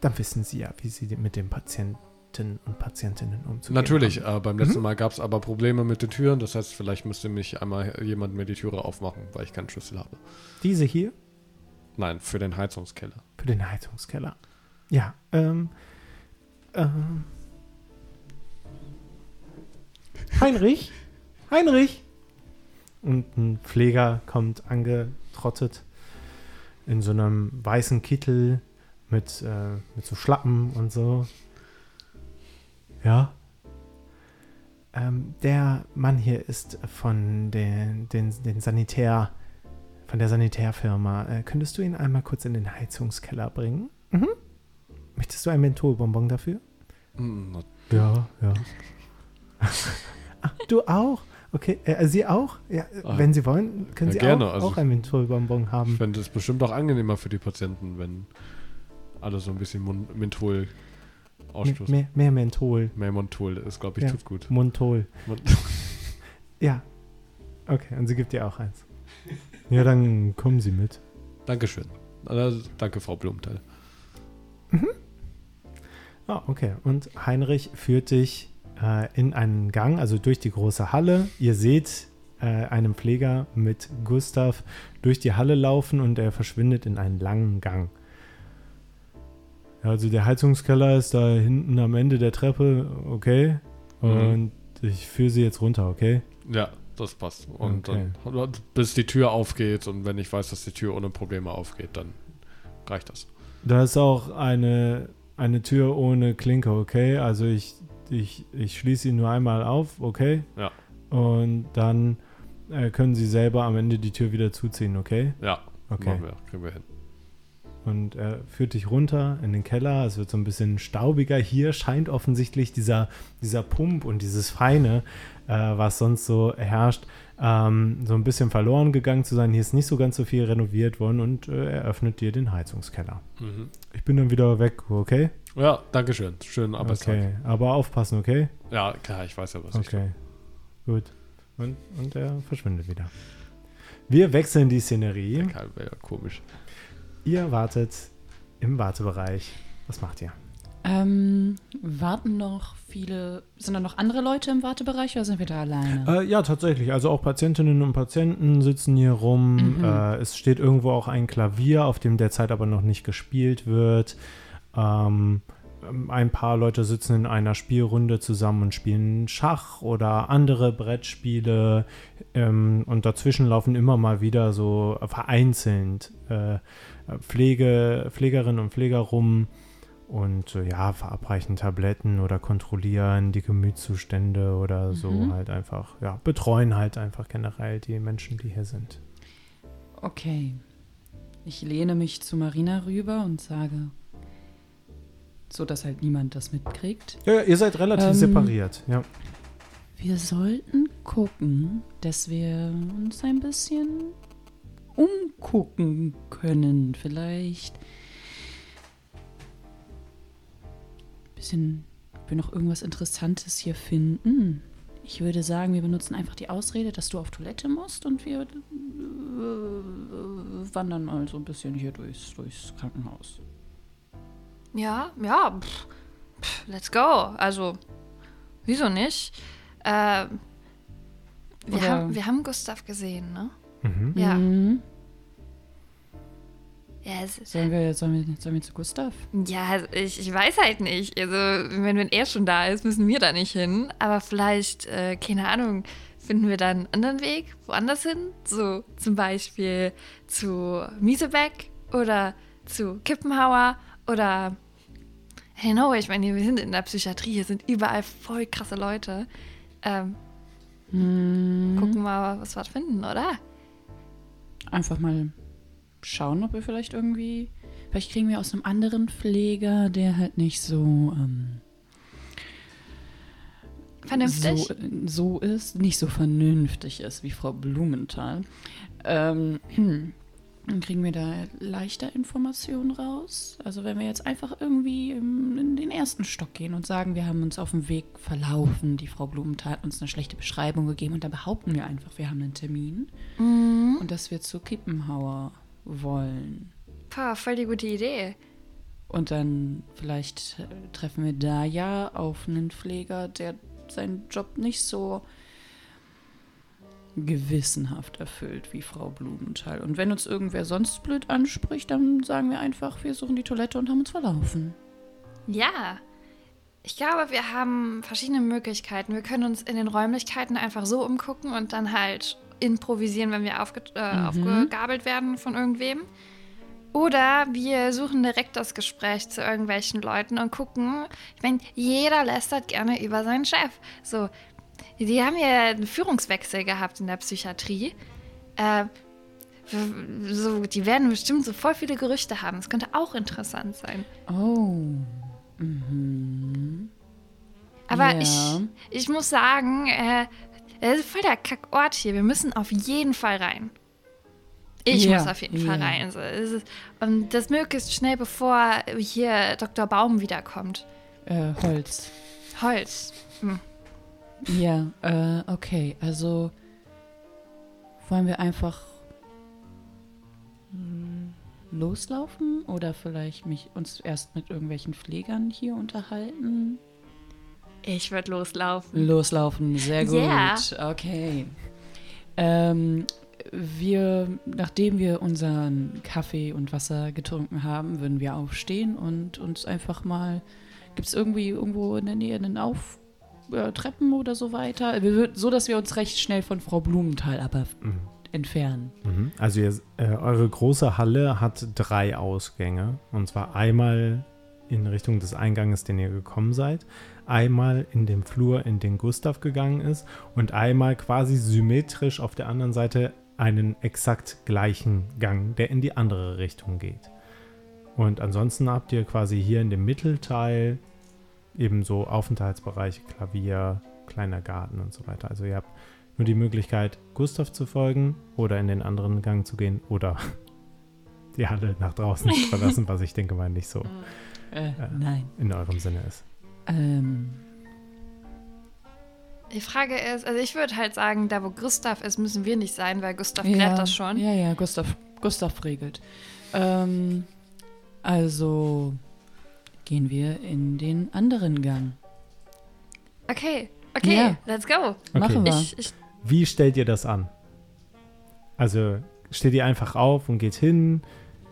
Dann wissen Sie ja, wie Sie mit den Patienten und Patientinnen umzugehen Natürlich, äh, beim letzten Mal gab es aber Probleme mit den Türen. Das heißt, vielleicht müsste mich einmal jemand mir die Türe aufmachen, weil ich keinen Schlüssel habe. Diese hier Nein, für den Heizungskeller. für den Heizungskeller. Ja, ähm, ähm. Heinrich? Heinrich? Und ein Pfleger kommt angetrottet in so einem weißen Kittel mit, äh, mit so Schlappen und so. Ja. Ähm, der Mann hier ist von den, den, den Sanitär, von der Sanitärfirma. Äh, könntest du ihn einmal kurz in den Heizungskeller bringen? Mhm. Möchtest du ein Mentholbonbon dafür? Ja, ja. Ach, du auch? Okay, äh, Sie auch? Ja, äh, Ah, wenn Sie wollen, können ja, Sie gerne, auch, also- auch ein Mentholbonbon Ich haben. fände es bestimmt auch angenehmer für die Patienten, wenn alle so ein bisschen Menthol Ausstoßen. Mehr, mehr Menthol. Mehr Menthol ist, glaube ich, Ja. tut gut. Mund- Ja. Okay, und sie gibt dir auch eins. Ja, dann kommen Sie mit. Dankeschön. Also, danke, Frau Blumenthal. Ah, okay. Und Heinrich führt dich äh, in einen Gang, also durch die große Halle. Ihr seht äh, einen Pfleger mit Gustav durch die Halle laufen und er verschwindet in einen langen Gang. Also der Heizungskeller ist da hinten am Ende der Treppe, okay. Und ich führe sie jetzt runter, okay? Ja, das passt. Und Okay. dann, bis die Tür aufgeht und wenn ich weiß, dass die Tür ohne Probleme aufgeht, dann reicht das. Da ist auch eine, eine Tür ohne Klinke, okay? Also ich, ich, ich schließe ihn nur einmal auf, okay? Ja. Und dann äh, können Sie selber am Ende die Tür wieder zuziehen, okay? Ja, Okay. machen wir, kriegen wir hin. Und er führt dich runter in den Keller. Es wird so ein bisschen staubiger. Hier scheint offensichtlich dieser, dieser Pump und dieses Feine, äh, was sonst so herrscht, ähm, so ein bisschen verloren gegangen zu sein. Hier ist nicht so ganz so viel renoviert worden und äh, er öffnet dir den Heizungskeller. Mhm. Ich bin dann wieder weg, okay? Ja, Dankeschön. Schönen Arbeitstag. Okay, aber aufpassen, okay? Ja, klar, ich weiß ja, was ich Okay, gut. Und, und er verschwindet wieder. Wir wechseln die Szenerie. tue. Wäre ja komisch. Ihr wartet im Wartebereich. Was macht ihr? Ähm, warten noch viele. Sind da noch andere Leute im Wartebereich oder sind wir da alleine? Äh, ja, tatsächlich. Also auch Patientinnen und Patienten sitzen hier rum. Mhm. Äh, es steht irgendwo auch ein Klavier, auf dem derzeit aber noch nicht gespielt wird. Ähm, ein paar Leute sitzen in einer Spielrunde zusammen und spielen Schach oder andere Brettspiele. Ähm, und dazwischen laufen immer mal wieder so vereinzelt äh, Pflege, Pflegerinnen und Pfleger rum und ja, verabreichen Tabletten oder kontrollieren die Gemütszustände oder so Mhm. halt einfach, ja, betreuen halt einfach generell die Menschen, die hier sind. Okay. Ich lehne mich zu Marina rüber und sage, so dass halt niemand das mitkriegt. Ja, ihr seid relativ Ähm, separiert, ja. Wir sollten gucken, dass wir uns ein bisschen umgucken können. Vielleicht ein bisschen, ob wir noch irgendwas Interessantes hier finden. Ich würde sagen, wir benutzen einfach die Ausrede, dass du auf Toilette musst und wir äh, wandern mal so ein bisschen hier durchs, durchs Krankenhaus. Ja, ja, pff, pff, let's go. Also, wieso nicht? Äh, wir, Oder- haben, wir haben Gustav gesehen, ne? Mhm. Ja. Mhm. Ja, Sollen, wir, sollen, wir, sollen wir zu Gustav? ja ich, ich weiß halt nicht. Also, wenn, wenn er schon da ist, müssen wir da nicht hin. Aber vielleicht, äh, keine Ahnung, finden wir da einen anderen Weg, woanders hin? So zum Beispiel zu Miesebeck oder zu Kippenhauer oder I don't know, ich meine, wir sind in der Psychiatrie, hier sind überall voll krasse Leute. Ähm, Mhm. gucken mal, was wir finden, oder? Einfach mal schauen, ob wir vielleicht irgendwie. Vielleicht kriegen wir aus einem anderen Pfleger, der halt nicht so. Ähm, Vernünftig? So, so ist, nicht so vernünftig ist wie Frau Blumenthal. Ähm, dann kriegen wir da leichter Informationen raus. Also wenn wir jetzt einfach irgendwie in den ersten Stock gehen und sagen, wir haben uns auf dem Weg verlaufen, die Frau Blumenthal hat uns eine schlechte Beschreibung gegeben und da behaupten wir einfach, wir haben einen Termin Mhm. und dass wir zu Kippenhauer wollen. Pah, voll die gute Idee. Und dann vielleicht treffen wir da ja auf einen Pfleger, der seinen Job nicht so gewissenhaft erfüllt wie Frau Blumenthal. Und wenn uns irgendwer sonst blöd anspricht, dann sagen wir einfach, wir suchen die Toilette und haben uns verlaufen. Ja. Ich glaube, wir haben verschiedene Möglichkeiten. Wir können uns in den Räumlichkeiten einfach so umgucken und dann halt improvisieren, wenn wir aufge äh, Mhm. aufgegabelt werden von irgendwem. Oder wir suchen direkt das Gespräch zu irgendwelchen Leuten und gucken. Ich meine, jeder lästert gerne über seinen Chef. So, die haben ja einen Führungswechsel gehabt in der Psychiatrie. Äh, so, die werden bestimmt so voll viele Gerüchte haben. Es könnte auch interessant sein. Oh. Mhm. Aber Ja. ich, ich muss sagen, äh, es ist voll der Kackort hier. Wir müssen auf jeden Fall rein. Ich Ja, muss auf jeden Fall rein. So, ist, und das möglichst schnell, bevor hier Dr. Baum wiederkommt. Äh, Holz. Holz. Hm. Ja, äh, okay. Also wollen wir einfach mm, loslaufen oder vielleicht mich uns erst mit irgendwelchen Pflegern hier unterhalten? Ich würde loslaufen. Loslaufen, sehr gut. Ja. Okay. Ähm, wir, nachdem wir unseren Kaffee und Wasser getrunken haben, würden wir aufstehen und uns einfach mal. Gibt es irgendwie irgendwo in der Nähe einen Auf äh, Treppen oder so weiter? Wir so, dass wir uns recht schnell von Frau Blumenthal aber Mhm. entfernen. Mhm. Also ihr, äh, eure große Halle hat drei Ausgänge. Und zwar einmal in Richtung des Einganges, den ihr gekommen seid, einmal in dem Flur, in den Gustav gegangen ist und einmal quasi symmetrisch auf der anderen Seite einen exakt gleichen Gang, der in die andere Richtung geht. Und ansonsten habt ihr quasi hier in dem Mittelteil ebenso Aufenthaltsbereiche, Klavier, kleiner Garten und so weiter. Also ihr habt nur die Möglichkeit, Gustav zu folgen oder in den anderen Gang zu gehen oder die Halle nach draußen zu verlassen, was ich denke mal nicht so Äh, Ja. Nein. in eurem Sinne ist. Ähm, Die Frage ist, also ich würde halt sagen, da wo Gustav ist, müssen wir nicht sein, weil Gustav klärt das schon. Ja, ja, Gustav, Gustav regelt. Ähm, also gehen wir in den anderen Gang. Okay, okay, Ja. let's go. Machen wir. Ich, ich, Wie stellt ihr das an? Also steht ihr einfach auf und geht hin?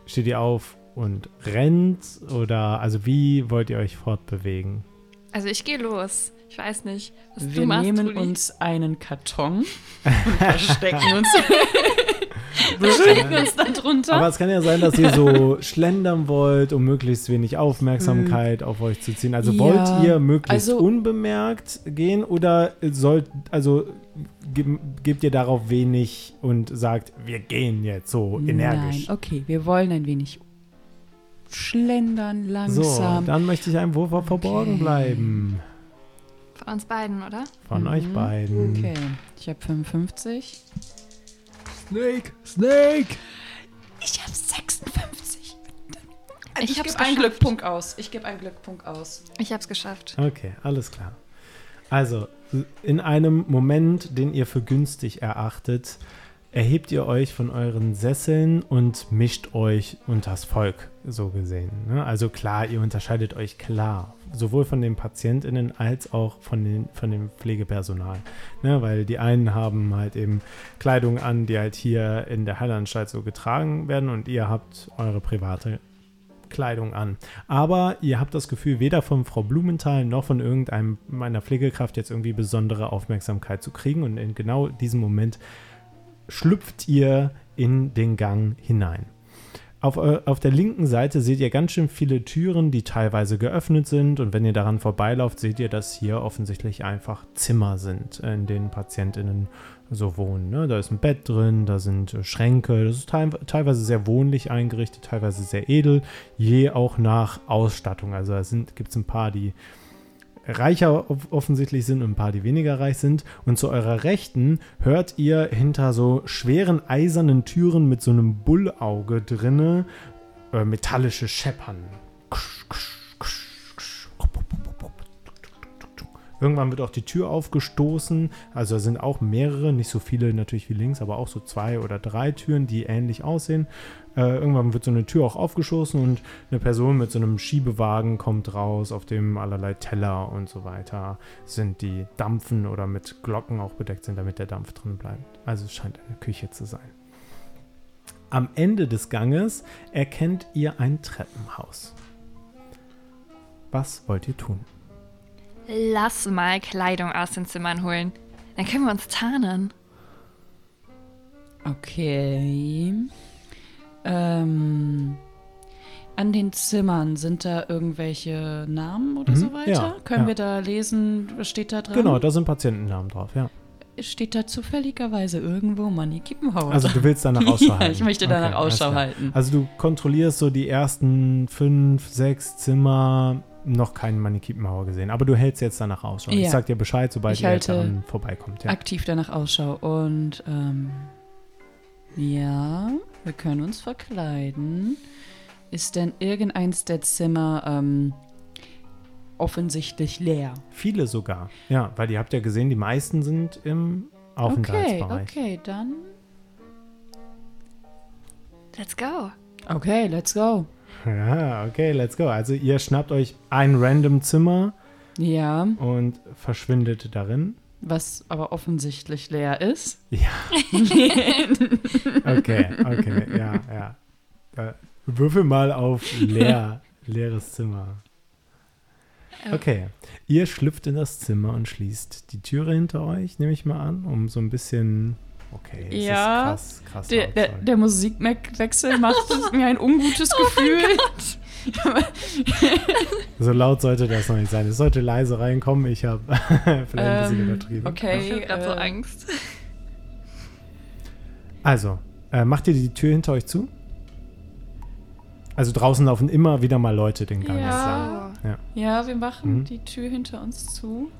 Steht ihr auf und rennt? Oder also wie wollt ihr euch fortbewegen? Also ich gehe los. Ich weiß nicht, was Wir du machst, nehmen Trudi. uns einen Karton und verstecken uns, verstecken uns da drunter. Aber es kann ja sein, dass ihr so schlendern wollt, um möglichst wenig Aufmerksamkeit auf euch zu ziehen. Also Ja, wollt ihr möglichst also- unbemerkt gehen oder sollt, also ge gebt ihr darauf wenig und sagt, wir gehen jetzt so energisch? Nein, okay, wir wollen ein wenig schlendern, So, langsam. dann möchte ich einem Wurf auf verborgen Okay. bleiben. Von uns beiden, oder? Von Mhm. euch beiden. Okay, ich habe 55. Snake, Snake! Ich habe 56. Ich Ich, hab's gebe einen. Glückpunkt aus. Ich gebe einen Glückpunkt aus. Ich hab's geschafft. Okay, alles klar. Also, in einem Moment, den ihr für günstig erachtet, erhebt ihr euch von euren Sesseln und mischt euch unters Volk, so gesehen. Ne? Also klar, ihr unterscheidet euch klar, sowohl von den PatientInnen als auch von, den, von dem Pflegepersonal. Ne? Weil die einen haben halt eben Kleidung an, die halt hier in der Heilanstalt so getragen werden und ihr habt eure private Kleidung an. Aber ihr habt das Gefühl, weder von Frau Blumenthal noch von irgendeinem meiner Pflegekraft jetzt irgendwie besondere Aufmerksamkeit zu kriegen. Und in genau diesem Moment schlüpft ihr in den Gang hinein. Auf, eu- auf der linken Seite seht ihr ganz schön viele Türen, die teilweise geöffnet sind. Und wenn ihr daran vorbeilauft, seht ihr, dass hier offensichtlich einfach Zimmer sind, in denen PatientInnen so wohnen. Ne? Da ist ein Bett drin, da sind äh, Schränke. Das ist teil teilweise sehr wohnlich eingerichtet, teilweise sehr edel, je auch nach Ausstattung. Also da gibt es ein paar, die reicher off- offensichtlich sind und ein paar, die weniger reich sind. Und zu eurer Rechten hört ihr hinter so schweren eisernen Türen mit so einem Bullauge drinne äh, metallische Scheppern. Irgendwann wird auch die Tür aufgestoßen. Also da sind auch mehrere, nicht so viele natürlich wie links, aber auch so zwei oder drei Türen, die ähnlich aussehen. Äh, irgendwann wird so eine Tür auch aufgestoßen und eine Person mit so einem Schiebewagen kommt raus, auf dem allerlei Teller und so weiter sind, die dampfen oder mit Glocken auch bedeckt sind, damit der Dampf drin bleibt. Also es scheint eine Küche zu sein. Am Ende des Ganges erkennt ihr ein Treppenhaus. Was wollt ihr tun? Lass mal Kleidung aus den Zimmern holen. Dann können wir uns tarnen. Okay. Ähm, an den Zimmern sind da irgendwelche Namen oder Mhm, so weiter? ja, Können ja. wir da lesen, was steht da dran? Genau, da sind Patientennamen drauf, ja. Steht da zufälligerweise irgendwo Manni Kippenhauer? Also du willst danach Ausschau halten. ja, ich möchte danach Okay, Ausschau halten. Also du kontrollierst so die ersten fünf, sechs Zimmer, noch keinen Manikiepenmauer gesehen, aber du hältst jetzt danach Ausschau. Ich Ja. sag dir Bescheid, sobald Ich ihr daran vorbeikommt. Ja. Aktiv danach Ausschau. Und ähm, ja, wir können uns verkleiden. Ist denn irgendeins der Zimmer ähm, offensichtlich leer? Viele sogar. Ja, weil ihr habt ja gesehen, die meisten sind im Okay, Aufenthaltsbereich. okay, dann. Let's go. Okay, let's go. Ja, okay, let's go. Also ihr schnappt euch ein random Zimmer Ja, und verschwindet darin. Was aber offensichtlich leer ist. Ja. Okay, okay, ja, ja. Äh, würfel mal auf leer, leeres Zimmer. Okay, ihr schlüpft in das Zimmer und schließt die Türe hinter euch, nehme ich mal an, um so ein bisschen. Okay, es Ja, ist krass, krass. Der, laut der, der Musikwechsel macht mir ein ungutes Oh Gefühl. so laut sollte das noch nicht sein. Es sollte leise reinkommen. Ich habe vielleicht ein bisschen Ähm, übertrieben. Ich Okay. habe gerade so äh, Angst. Also, äh, macht ihr die Tür hinter euch zu? Also draußen laufen immer wieder mal Leute den Gang Ja. entlang. Ja, wir machen Mhm. die Tür hinter uns zu,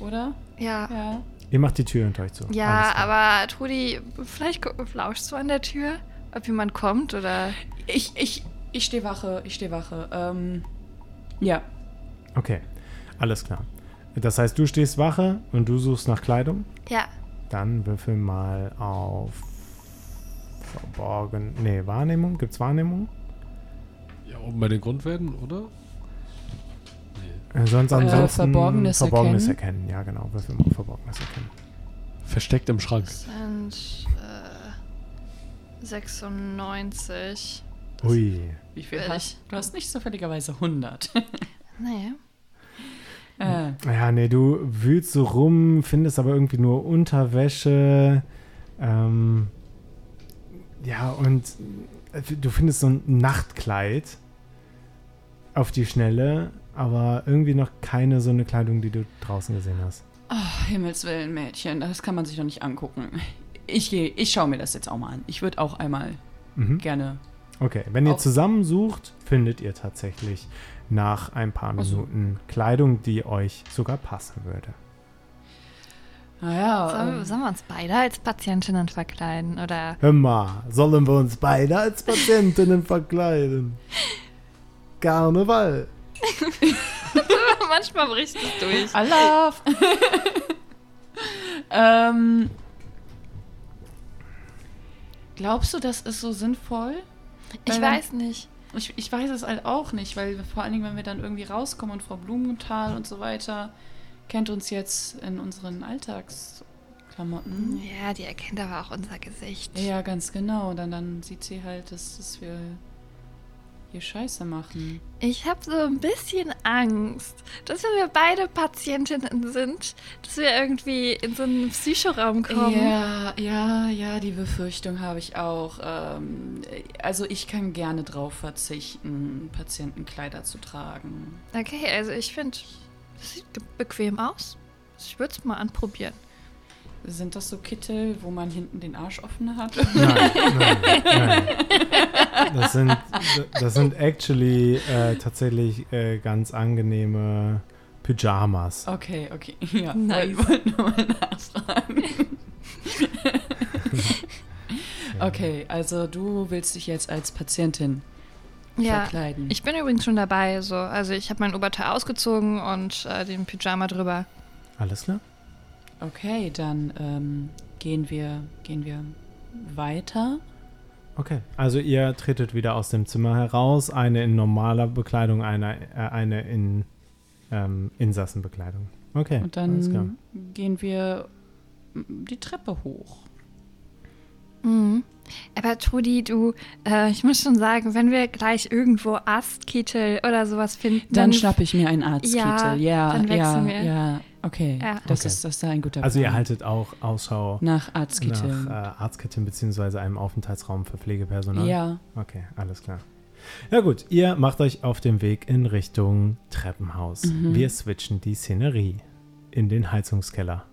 oder? Ja. Ja. Ihr macht die Tür hinter euch zu. Ja, aber Trudi, vielleicht gu- lauschst du an der Tür, ob jemand kommt oder. Ich, ich, ich stehe Wache, ich stehe Wache. Ähm, ja. Okay, alles klar. Das heißt, du stehst Wache und du suchst nach Kleidung? Ja. Dann würfel mal auf Verborgen. Nee, Wahrnehmung. Gibt's Wahrnehmung? Ja, oben bei den Grundwerten, oder? Äh, sonst ansonsten Verborgenes Verborgenes erkennen. Ja, genau. Würfel mal Verborgenes erkennen. Versteckt im Schrank. Sind äh, 96. Ui. Wie viel hast du? hast nicht zufälligerweise 100. Nee. äh, Ja, nee, du wühlst so rum, findest aber irgendwie nur Unterwäsche. Ähm, ja, und äh, du findest so ein Nachtkleid auf die Schnelle, aber irgendwie noch keine so eine Kleidung, die du draußen gesehen hast. oh, Himmelswillen, Mädchen, das kann man sich doch nicht angucken. Ich gehe, ich schaue mir das jetzt auch mal an. Ich würde auch einmal Mhm. gerne. Okay, wenn ihr zusammensucht, findet ihr tatsächlich nach ein paar Ach so. Minuten Kleidung, die euch sogar passen würde. Naja, Sollen, wir- ähm, sollen wir uns beide als Patientinnen verkleiden? Oder Hör mal, sollen wir uns beide als Patientinnen verkleiden? Karneval. manchmal bricht es durch. Alaf! ähm, glaubst du, das ist so sinnvoll? Ich Weil dann- weiß nicht. Ich, ich weiß es halt auch nicht, weil wir, vor allen Dingen, wenn wir dann irgendwie rauskommen und Frau Blumenthal und so weiter kennt uns jetzt in unseren Alltagsklamotten. Ja, die erkennt aber auch unser Gesicht. Ja, ganz genau. Dann, dann sieht sie halt, dass, dass wir hier Scheiße machen. Ich habe so ein bisschen Angst, dass wenn wir beide Patientinnen sind, dass wir irgendwie in so einen Psychoraum kommen. Ja, ja, ja, die Befürchtung habe ich auch. Ähm, also ich kann gerne drauf verzichten, Patientenkleider zu tragen. Okay, also ich finde, das sieht bequem aus. Ich würde es mal anprobieren. Sind das so Kittel, wo man hinten den Arsch offen hat? Nein, nein, nein. Das sind, das sind actually äh, tatsächlich äh, ganz angenehme Pyjamas. Okay, okay. Ja, Nice. wollte wollt nur mal nachfragen. okay, also du willst dich jetzt als Patientin Ja. verkleiden. Ich bin übrigens schon dabei. So. Also ich habe mein Oberteil ausgezogen und äh, den Pyjama drüber. Alles klar? Okay, dann ähm, gehen wir, gehen wir weiter. Okay. Also ihr tretet wieder aus dem Zimmer heraus. Eine in normaler Bekleidung, eine, äh, eine in ähm, Insassenbekleidung. Okay, Und alles klar. dann gehen wir mm, die Treppe hoch. Mhm. Aber Trudi, du, äh, ich muss schon sagen, wenn wir gleich irgendwo Astkittel oder sowas finden, Dann schnappe ich mir einen Arztkittel. Ja, Ja, dann ja, wir. ja. Okay, Ja. Das, Okay. Ist, das ist ein guter Also ihr haltet auch Ausschau Nach Arztkitteln. nach äh, Arztkitteln beziehungsweise einem Aufenthaltsraum für Pflegepersonal. ja. Okay, alles klar. Ja gut, ihr macht euch auf den Weg in Richtung Treppenhaus. Mhm. Wir switchen die Szenerie in den Heizungskeller.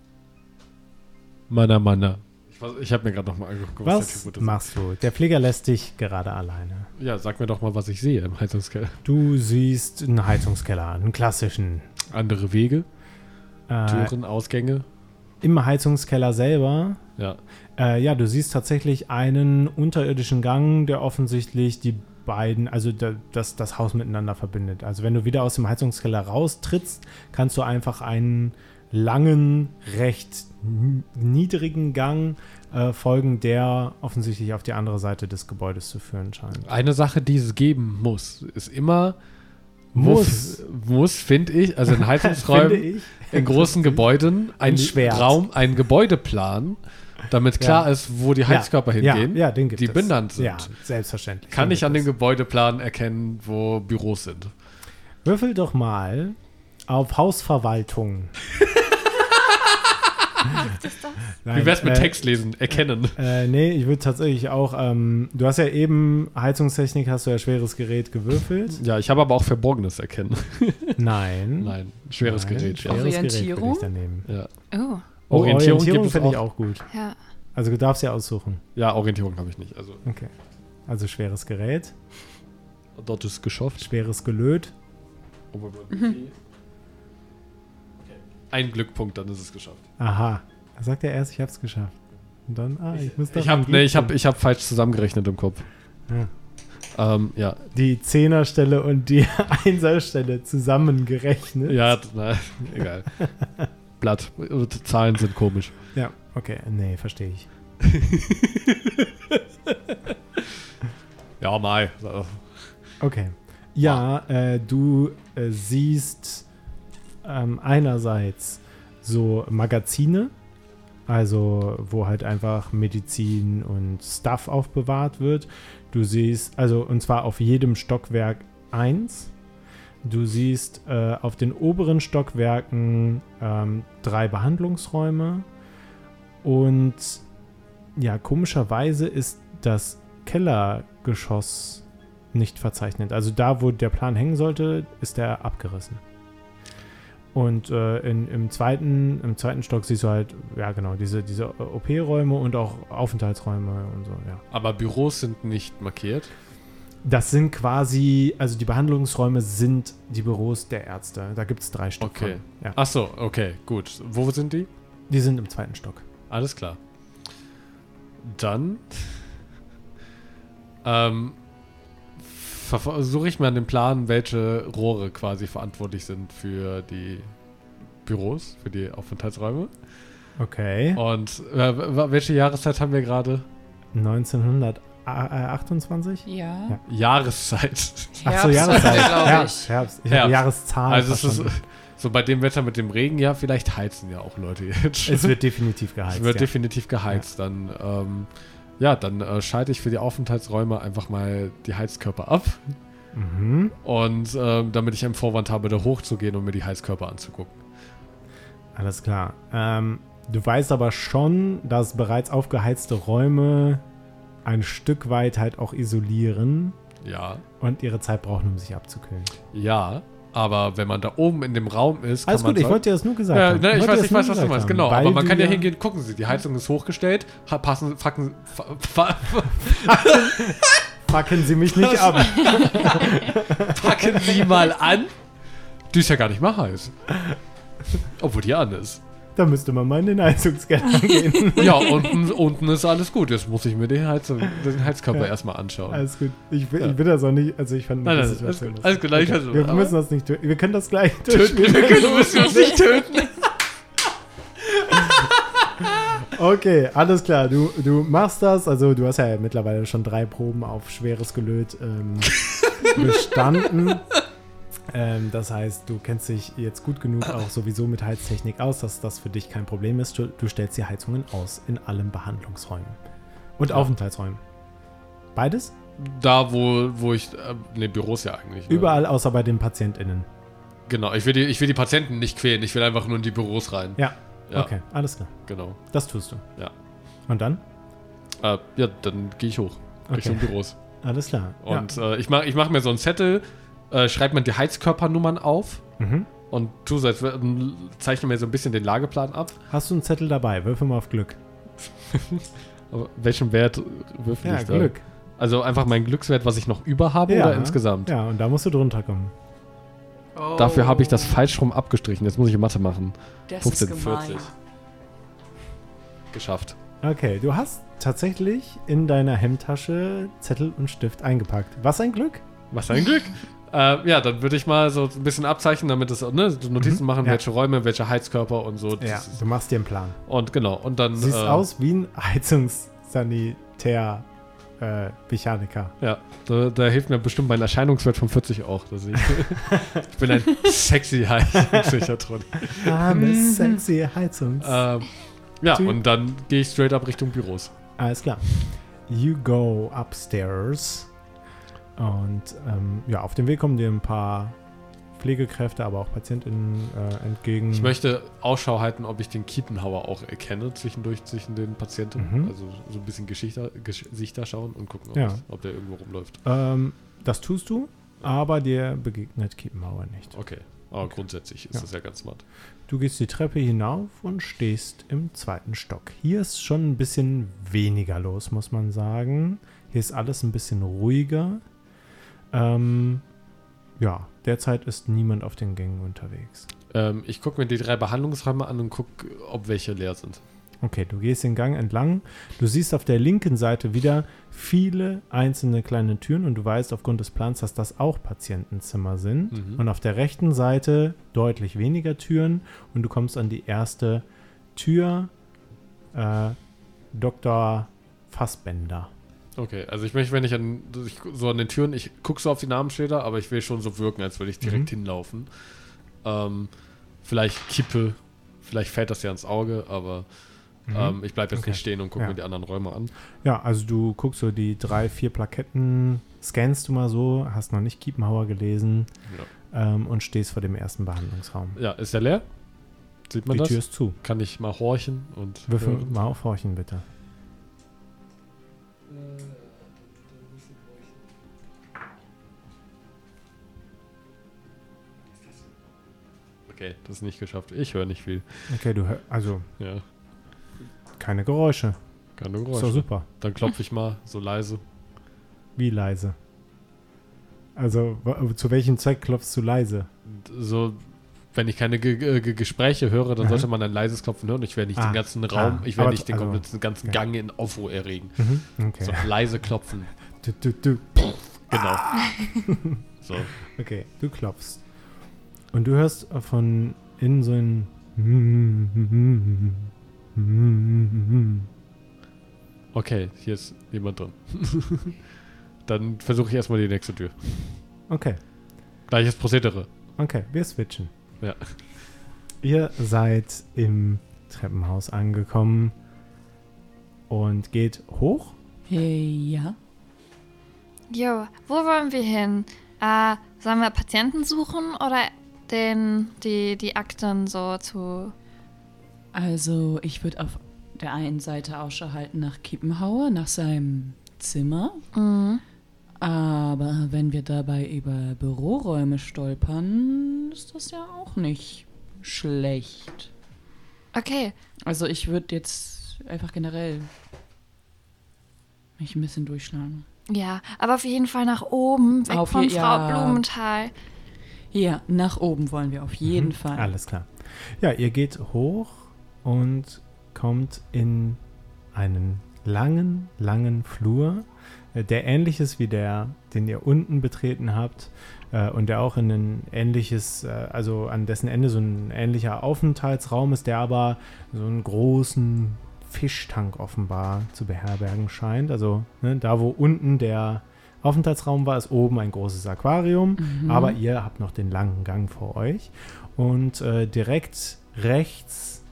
Manna, Manna. Ich, weiß- ich habe mir gerade noch mal angeguckt, Was Typ ist. machst du? Der Pfleger lässt dich gerade alleine. Ja, sag mir doch mal, was ich sehe im Heizungskeller. Du siehst einen Heizungskeller, einen klassischen. Andere Wege, Äh, Türen, Ausgänge. Im Heizungskeller selber Ja. Äh, ja, du siehst tatsächlich einen unterirdischen Gang, der offensichtlich die beiden, also da, das, das Haus miteinander verbindet. Also wenn du wieder aus dem Heizungskeller raustrittst, kannst du einfach einen langen, recht niedrigen Gang äh, folgen, der offensichtlich auf die andere Seite des Gebäudes zu führen scheint. Eine Sache, die es geben muss, ist immer Muss. muss, finde ich, also in Heizungsräumen, in großen Gebäuden, ein Ein. Raum, ein Gebäudeplan, damit klar Ja. ist, wo die Heizkörper ja, hingehen. Ja, die es. benannt sind. Ja, selbstverständlich. Kann Den ich an dem Gebäudeplan erkennen, wo Büros sind. Würfel doch mal auf Hausverwaltung. Wie wär's mit äh, Text lesen? Erkennen. Äh, nee, ich würde tatsächlich auch, ähm, du hast ja eben Heizungstechnik, hast du ja schweres Gerät gewürfelt. Ja, ich habe aber auch Verborgenes erkennen. Nein. Nein, schweres Nein, Gerät. Schweres Orientierung? Gerät ich daneben. Ja. Oh, Oh, Orientierung, Orientierung es finde ich auch. gut. ja. Also du darfst ja aussuchen. Ja, Orientierung habe ich nicht. Also Okay. Also schweres Gerät, dort ist geschafft. schweres Gelöt. Ein Glückpunkt, dann ist es geschafft. Aha. Da sagt er erst, ich habe es geschafft. Und dann, ah, ich, muss doch Ich habe einen nee, ich hab, ich hab falsch zusammengerechnet im Kopf. Ja. Ähm, ja, Die Zehnerstelle und die Einserstelle zusammengerechnet. ja, na, egal. Blatt. Zahlen sind komisch. Ja, okay. Nee, verstehe ich. Ja, Mai. Okay. Ja, äh, du äh, siehst ähm, einerseits so Magazine also wo halt einfach Medizin und Stuff aufbewahrt wird. Du siehst, also und zwar auf jedem Stockwerk eins. Du siehst äh, auf den oberen Stockwerken ähm, drei Behandlungsräume und ja, komischerweise ist das Kellergeschoss nicht verzeichnet. Also da, wo der Plan hängen sollte, ist der abgerissen. Und äh, in, im, zweiten, im zweiten Stock siehst du halt, ja genau, diese, diese OP-Räume und auch Aufenthaltsräume und so, ja. Aber Büros sind nicht markiert. Das sind quasi, also die Behandlungsräume sind die Büros der Ärzte. Da gibt es drei Stück. Okay. Von. Ja. Ach so, okay, gut. Wo sind die? Die sind im zweiten Stock. Alles klar. Dann ähm, versuche ich mal den Plan, welche Rohre quasi verantwortlich sind für die Büros, für die Aufenthaltsräume. Okay. Und äh, welche Jahreszeit haben wir gerade? 1928? Ja. Ja. Jahreszeit. Ach so, Herbst, Jahreszeit. glaube ich. Herbst, Herbst. Ich Herbst. Jahreszahl. Also es ist so bei dem Wetter mit dem Regen, ja, vielleicht heizen ja auch Leute jetzt. es wird definitiv geheizt. Es wird ja. definitiv geheizt. Dann, ähm, ja, dann äh, schalte ich für die Aufenthaltsräume einfach mal die Heizkörper ab. mhm. Und ähm, damit ich einen Vorwand habe, da hochzugehen und mir die Heizkörper anzugucken. Alles klar. Ähm, du weißt aber schon, dass bereits aufgeheizte Räume ein Stück weit halt auch isolieren Ja, und ihre Zeit brauchen, um sich abzukühlen. ja. Aber wenn man da oben in dem Raum ist, kann Alles gut, ich wollte dir das nur gesagt ja, haben. ne, ich, weiß, ich weiß, nur was du meinst, genau. Aber man kann ja hingehen, gucken Sie, die Heizung ist hochgestellt, passen, fucken, Packen Sie mich nicht ab. packen Sie mal an. Die ist ja gar nicht mal heiß. Obwohl die an ist. Da müsste man mal in den Heizungskeller gehen. Ja, unten, unten ist alles gut. Jetzt muss ich mir den, Heiz, den Heizkörper Ja. erstmal anschauen. Alles gut. Ich, will- Ja. ich bin das auch nicht, also ich fand Nein, nein, Situation alles gut, alles gut, Okay, Wir müssen das nicht töten. Wir können das gleich töten, wir können, müssen uns nicht töten. Okay, alles klar. Du, du machst das. Also du hast ja mittlerweile schon drei Proben auf schweres Gelöt ähm, bestanden. Ähm, das heißt, du kennst dich jetzt gut genug auch sowieso mit Heiztechnik aus, dass das für dich kein Problem ist. Du, du stellst die Heizungen aus in allen Behandlungsräumen. Und Ja. Aufenthaltsräumen. Beides? Da, wo, wo ich, äh, ne, Büros ja eigentlich. Ne? Überall außer bei den PatientInnen. Genau, ich will, die, ich will die Patienten nicht quälen, ich will einfach nur in die Büros rein. Ja. Ja, Okay, alles klar. genau. Das tust du. Ja. Und dann? Äh, ja, dann gehe ich hoch, Richtung Büros. Alles klar. Und äh, ich mache ich mach mir so einen Zettel, äh, schreibe mir die Heizkörpernummern auf mhm. und tu so, als wär- zeichne mir so ein bisschen den Lageplan ab. Hast du einen Zettel dabei? Würfel mal auf Glück. Welchen Wert würfel Ja, ich da? Glück. Also einfach mein Glückswert, was ich noch über habe Ja. oder insgesamt? Ja, und da musst du drunter kommen. Oh, Dafür habe ich das falsch rum abgestrichen. Jetzt muss ich Mathe machen. Das 15, ist gemein. 40. Geschafft. Okay, du hast tatsächlich in deiner Hemdtasche Zettel und Stift eingepackt. Was ein Glück. Was ein Glück. Äh, ja, dann würde ich mal so ein bisschen abzeichnen, damit es ne, Notizen Mhm, machen, ja. welche Räume, welche Heizkörper und so. Ja, du machst dir einen Plan. Und genau, und dann. Siehst äh, aus wie ein Heizungssanitär äh, Mechaniker. Ja, da, da hilft mir bestimmt mein Erscheinungswert von 40 auch. Dass ich, ich bin ein sexy Psychotron. Arme, sexy Heizungs. ähm, ja, und dann gehe ich straight up Richtung Büros. Alles klar. You go upstairs. Und ähm, ja, auf dem Weg kommen dir ein paar Pflegekräfte, aber auch PatientInnen äh, entgegen. Ich möchte Ausschau halten, ob ich den Kiepenhauer auch erkenne zwischendurch zwischen den Patienten. Mhm. Also so ein bisschen Geschichter, Gesichter schauen und gucken, ob, Ja. es- ob der irgendwo rumläuft. ähm, das tust du, aber dir begegnet Kiepenhauer nicht. Okay. Aber grundsätzlich ist Ja. das ja ganz smart. Du gehst die Treppe hinauf und stehst im zweiten Stock. Hier ist schon ein bisschen weniger los, muss man sagen. Hier ist alles ein bisschen ruhiger. Ähm, ja, derzeit ist niemand auf den Gängen unterwegs. Ähm, ich gucke mir die drei Behandlungsräume an und gucke, ob welche leer sind. Okay, du gehst den Gang entlang. Du siehst auf der linken Seite wieder viele einzelne kleine Türen und du weißt aufgrund des Plans, dass das auch Patientenzimmer sind. Mhm. Und auf der rechten Seite deutlich weniger Türen und du kommst an die erste Tür. Äh, Dr. Fassbender. Okay, also ich möchte, wenn ich, an, ich so an den Türen, ich gucke so auf die Namensschilder, aber ich will schon so wirken, als würde ich direkt Mhm. hinlaufen. Ähm, vielleicht kippe, vielleicht fällt das ja ins Auge, aber Mhm. Ähm, ich bleibe jetzt Okay. nicht stehen und gucke Ja. mir die anderen Räume an. Ja, also du guckst so die drei, vier Plaketten, scannst du mal so, hast noch nicht Kiepenhauer gelesen ähm, und stehst vor dem ersten Behandlungsraum. Ja, ist der leer? Sieht man die das? Tür ist zu. Kann ich mal horchen und Würfel mal auf Horchen, bitte. Okay, das ist nicht geschafft. Ich höre nicht viel. Okay, du hör, also Ja, keine Geräusche. keine Ist doch Geräusche. super. Dann klopfe ich mal so leise. Wie leise? Also, zu welchem Zweck klopfst du leise? So, wenn ich keine Ge Ge Ge Gespräche höre, dann Aha. sollte man ein leises Klopfen hören. Ich werde nicht Ah, den ganzen Raum, ah, ich werde nicht den also, kompletten ganzen okay. Gang in Aufruhr erregen. Mhm. Okay. So leise klopfen. Du, du, du. Genau. so. Okay, du klopfst. Und du hörst von innen so ein Okay, hier ist jemand drin. dann versuche ich erstmal die nächste Tür. Okay, Gleiches Prozedere. okay, wir switchen. Ja. Ihr seid im Treppenhaus angekommen und geht hoch. Ja. Jo, wo wollen wir hin? Äh, sollen wir Patienten suchen oder den, die, die Akten so zu. Also, ich würde auf der einen Seite Ausschau halten nach Kiepenhauer, nach seinem Zimmer. Mhm. Aber wenn wir dabei über Büroräume stolpern, ist das ja auch nicht schlecht. Okay, Also, ich würde jetzt einfach generell mich ein bisschen durchschlagen. ja, aber auf jeden Fall nach oben, weg Auf von je- Frau ja. Blumenthal. Ja, nach oben wollen wir auf jeden Mhm, Fall. Alles klar. Ja, ihr geht hoch und kommt in einen langen, langen Flur, äh, der ähnlich ist wie der, den ihr unten betreten habt äh, und der auch in ein ähnliches, äh, also an dessen Ende so ein ähnlicher Aufenthaltsraum ist, der aber so einen großen Fischtank offenbar zu beherbergen scheint. Also ne, da, wo unten der Aufenthaltsraum war, ist oben ein großes Aquarium. Mhm. Aber ihr habt noch den langen Gang vor euch. Und äh, direkt rechts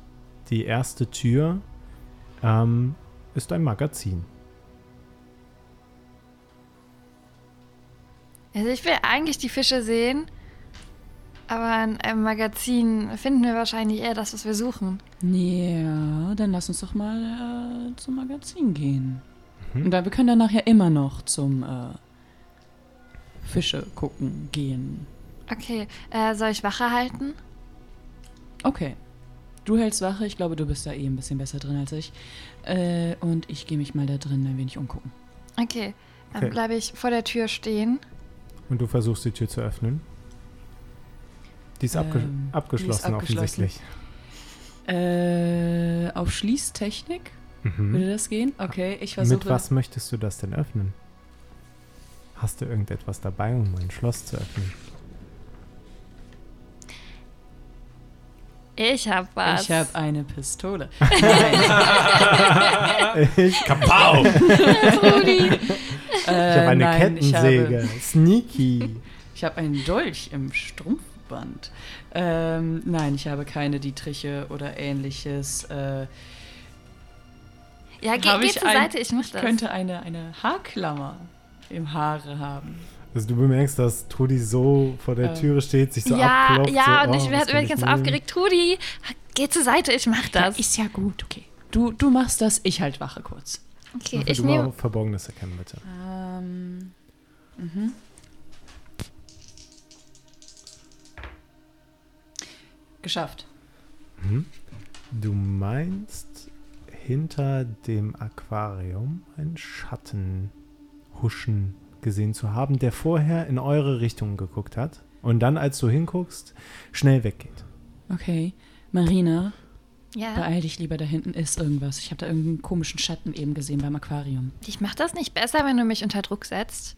die erste Tür ähm, ist ein Magazin. Also ich will eigentlich die Fische sehen, aber in einem Magazin finden wir wahrscheinlich eher das, was wir suchen. Ja, dann lass uns doch mal äh, zum Magazin gehen. Mhm. Und dann, wir können dann nachher immer noch zum äh, Fische gucken gehen. Okay, äh, soll ich Wache halten? Okay. Du hältst Wache, ich glaube, du bist da eh ein bisschen besser drin als ich. Äh, und ich gehe mich mal da drin ein wenig umgucken. Okay, dann Okay. bleibe ich vor der Tür stehen. Und du versuchst die Tür zu öffnen. Die ist abge Ähm, abgeschlossen, die ist abgeschlossen. offensichtlich. Äh, auf Schließtechnik Mhm. würde das gehen? Okay, ich versuche. Mit was möchtest du das denn öffnen? Hast du irgendetwas dabei, um ein Schloss zu öffnen? Ich hab was. Ich habe eine Pistole. ich Kapau! Rudi. ich habe eine Kettensäge. Sneaky. Ich habe einen Dolch im Strumpfband. Ähm, nein, ich habe keine Dietriche oder ähnliches. Äh, Ja, geh, Hab geh ich zur ein- Seite, ich mach ich das. könnte eine, eine Haarklammer im Haare haben. Also du bemerkst, dass Trudi so vor der Ähm, Türe steht, sich so ja, abklopft. ja, so, und oh, ich was werde nehmen? aufgeregt. Rudi, geh zur Seite, ich mach das. ist ja gut, okay. Du, du machst das, ich halt wache kurz. okay, ich nehme. Verborgenes erkennen, bitte. Ähm, mhm. Geschafft. Mhm. Du meinst hinter dem Aquarium einen Schatten huschen gesehen zu haben, der vorher in eure Richtung geguckt hat und dann, als du hinguckst, schnell weggeht. Okay. Marina, Ja, beeil dich lieber, da hinten ist irgendwas. Ich habe da irgendeinen komischen Schatten eben gesehen beim Aquarium. ich mach das nicht besser, wenn du mich unter Druck setzt.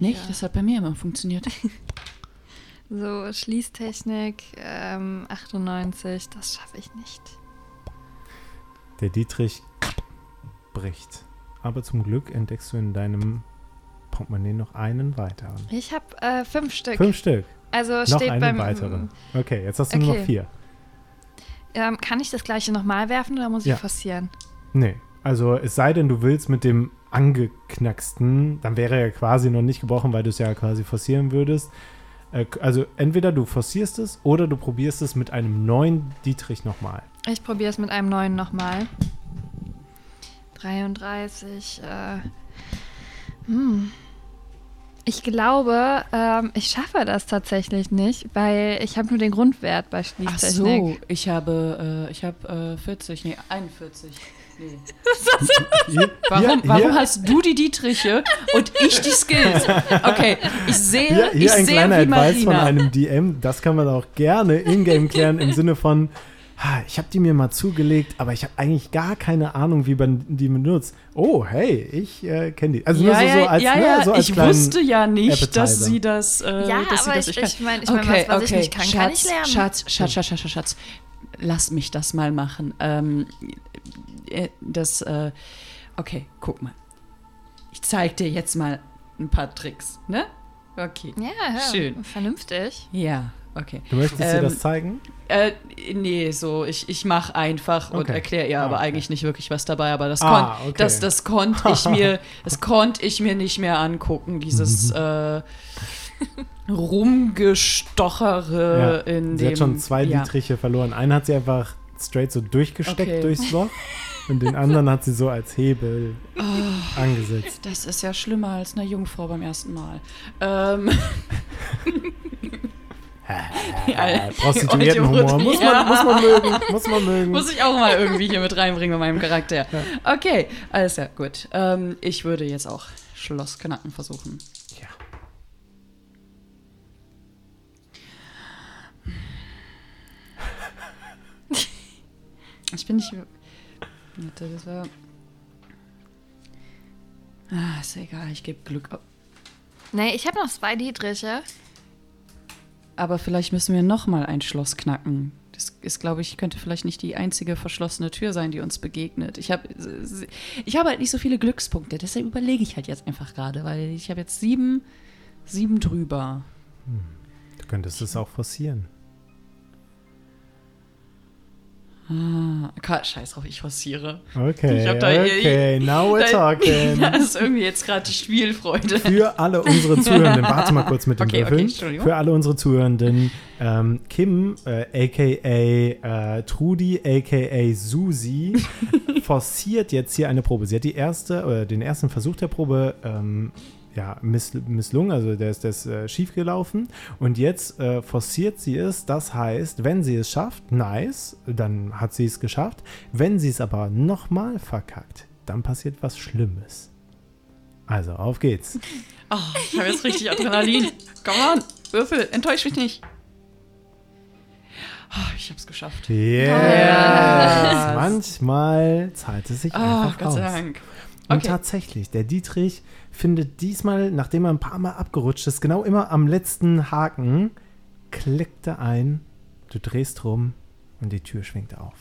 Nicht? Ja. Das hat bei mir immer funktioniert. So, Schließtechnik, ähm, 98, das schaffe ich nicht. Der Dietrich bricht. Aber zum Glück entdeckst du in deinem Portemonnaie noch einen weiteren. Ich habe äh, fünf Stück. Fünf Stück. Also Noch steht einen beim. weiteren. Okay, jetzt hast du nur noch Okay. vier. ähm, kann ich das gleiche nochmal werfen oder muss ich Ja. forcieren? Nee. Also es sei denn, du willst mit dem angeknacksten, dann wäre er ja quasi noch nicht gebrochen, weil du es ja quasi forcieren würdest. Äh, Also entweder du forcierst es oder du probierst es mit einem neuen Dietrich nochmal. Ich probiere es mit einem neuen nochmal. 33. Äh, hm. Ich glaube, ähm, ich schaffe das tatsächlich nicht, weil ich habe nur den Grundwert bei Ach Schließtechnik. so, ich habe, äh, ich habe äh, 40, nee, 41. Nee. Hier, Warum, hier, warum hier, hast du die Dietriche und ich die Skills? Okay, ich sehe, hier, ich hier ein sehe kleiner wie Advice von Marina. einem DM. Das kann man auch gerne in-game klären im Sinne von, "Ha, ich habe die mir mal zugelegt, aber ich habe eigentlich gar keine Ahnung, wie man die benutzt. Oh, hey, ich äh, kenne die. Also ja, nur so, so ja, als, ja, ne, ja, so als ich wusste ja nicht, dass Appetizer. sie das, äh, Ja, dass sie aber das ich, ich meine, ich mein, was, was ich nicht kann, Schatz, kann ich lernen. Schatz, Schatz, Schatz, Schatz, Schatz, lass mich das mal machen. Ähm, äh, das, äh, okay, guck mal. Ich zeig dir jetzt mal ein paar Tricks, ne? Okay. Ja, ja, Schön. vernünftig. Ja, okay. Du möchtest dir Ähm, das zeigen? Äh, nee, so, ich, ich mache einfach und Okay. erkläre ihr Ah, aber okay. eigentlich nicht wirklich was dabei, aber das, Ah, kon okay. das, das konnte ich mir, das konnte ich mir nicht mehr angucken, dieses Mhm. äh, Rumgestochere in sie dem. hat schon zwei ja. Dietriche verloren. Einen hat sie einfach straight so durchgesteckt durchs Loch und den anderen hat sie so als Hebel Oh. angesetzt. Das ist ja schlimmer als eine Jungfrau beim ersten Mal. Ähm, Äh, Prostituiertenhumor. Muss, Ja. man, muss man mögen. Muss man mögen. muss ich auch mal irgendwie hier mit reinbringen bei meinem Charakter. Okay, alles ja gut. Ähm, ich würde jetzt auch Schloss knacken versuchen. Ja. Ich bin nicht. Warte, das war. Ah, ist egal, ich gebe Glück. ab. Nee, ich habe noch zwei Dietriche. Aber vielleicht müssen wir noch mal ein Schloss knacken. Das ist, glaube ich, könnte vielleicht nicht die einzige verschlossene Tür sein, die uns begegnet. Ich habe ich habe halt nicht so viele Glückspunkte, deshalb überlege ich halt jetzt einfach gerade, weil ich habe jetzt sieben, sieben drüber. Du könntest es auch forcieren. Ah, scheiß drauf, ich forciere. Okay, Ich da- okay, now we're Da- talking. Das ist irgendwie jetzt gerade Spielfreude. Für alle unsere Zuhörenden, warte mal kurz mit dem Okay, okay, Würfeln. Entschuldigung. Für alle unsere Zuhörenden, ähm, Kim, äh, aka äh, Trudi, aka Susi, forciert jetzt hier eine Probe. Sie hat die erste, oder den ersten Versuch der Probe ähm, ja, miss, misslungen, also der ist, der ist äh, schief gelaufen. Und jetzt äh, forciert sie es. Das heißt, wenn sie es schafft, nice, dann hat sie es geschafft. Wenn sie es aber nochmal verkackt, dann passiert was Schlimmes. Also, auf geht's. Oh, ich habe jetzt richtig Adrenalin. Come on, Würfel, enttäusch mich nicht. Oh, ich habe es geschafft. Yes. Yes. Manchmal zahlt es sich Ah, einfach Gott aus. sei Dank. Und Okay. tatsächlich, der Dietrich findet diesmal, nachdem er ein paar Mal abgerutscht ist, genau immer am letzten Haken, klickt er ein, du drehst rum und die Tür schwingt auf.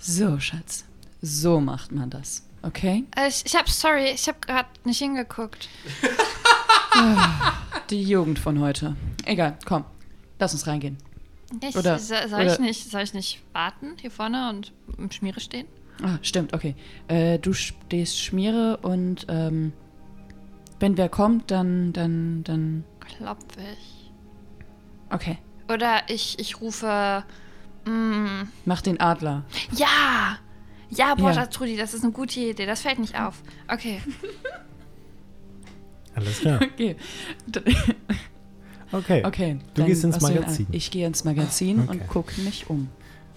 So, Schatz. So macht man das. Okay? Äh, ich ich habe, sorry, ich habe gerade nicht hingeguckt. Die Jugend von heute. Egal, komm. Lass uns reingehen. Ich, Oder- soll, soll, oder- ich nicht, soll ich nicht warten hier vorne und im Schmiere stehen? Ah, stimmt, okay. Äh, du stehst Schmiere und ähm, wenn wer kommt, dann, dann, dann. Klopfe ich. Okay. Oder ich, ich rufe. Mm, Mach den Adler. ja! Ja, boah, Ja. das, Trudi, das ist eine gute Idee. Das fällt nicht auf. Okay. Alles klar. Okay. Okay. Okay. Du dann gehst ins Magazin. Ich gehe ins Magazin Okay. und gucke mich um.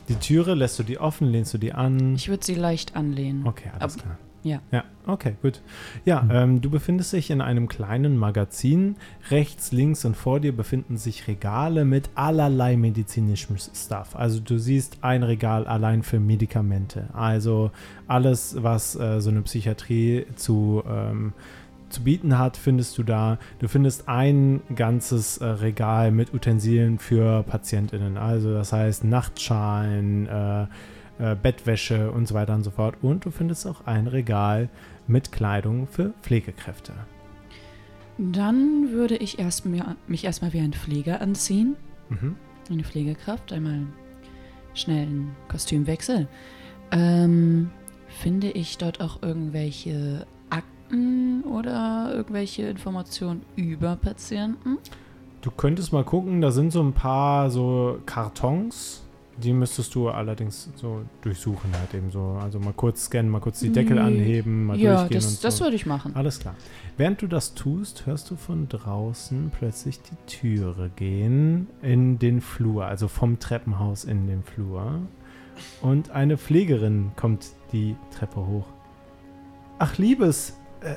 Die Türe lässt du die offen, lehnst du die an. Ich würde sie leicht anlehnen. Okay, alles Ab- klar. ja. Ja, okay, gut. Ja, ähm, du befindest dich in einem kleinen Magazin. Rechts, links und vor dir befinden sich Regale mit allerlei medizinischem Stuff. Also du siehst ein Regal allein für Medikamente. Also alles, was äh, so eine Psychiatrie zu, ähm, zu bieten hat, findest du da. Du findest ein ganzes äh, Regal mit Utensilien für PatientInnen. Also das heißt Nachtschalen, äh, äh, Bettwäsche und so weiter und so fort. Und du findest auch ein Regal mit Kleidung für Pflegekräfte. Dann würde ich erst mir, mich erstmal wie ein Pfleger anziehen. Mhm. Eine Pflegekraft. Einmal schnellen Kostümwechsel. Ähm, finde ich dort auch irgendwelche Akten oder irgendwelche Informationen über Patienten? Du könntest mal gucken, da sind so ein paar so Kartons. Die müsstest du allerdings so durchsuchen halt eben so. Also mal kurz scannen, mal kurz die Deckel Nee. anheben, mal ja, durchgehen das, und so. das würde ich machen. Alles klar. Während du das tust, hörst du von draußen plötzlich die Türe gehen in den Flur, also vom Treppenhaus in den Flur. Und eine Pflegerin kommt die Treppe hoch. Ach, Liebes, äh,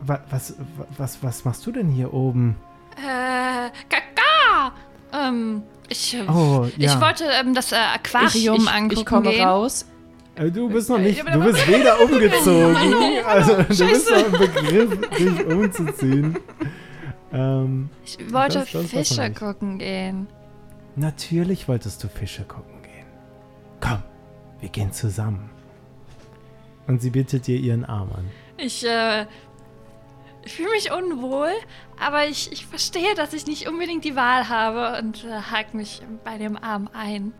wa, was, wa- was, was machst du denn hier oben? Äh, Kaka! Ähm, ich, äh, Oh, ja. ich wollte ähm, das äh, Aquarium ich, ich, angucken ich komme gehen. raus. Äh, Du bist noch nicht, du bist weder umgezogen, also du bist noch im Begriff, dich umzuziehen. Ähm, Ich wollte Das- das Fische gucken gehen. Natürlich wolltest du Fische gucken gehen. Komm, wir gehen zusammen. Und sie bietet dir ihren Arm an. Ich, äh, fühle mich unwohl, aber ich, ich verstehe, dass ich nicht unbedingt die Wahl habe und äh, hake mich bei dem Arm ein.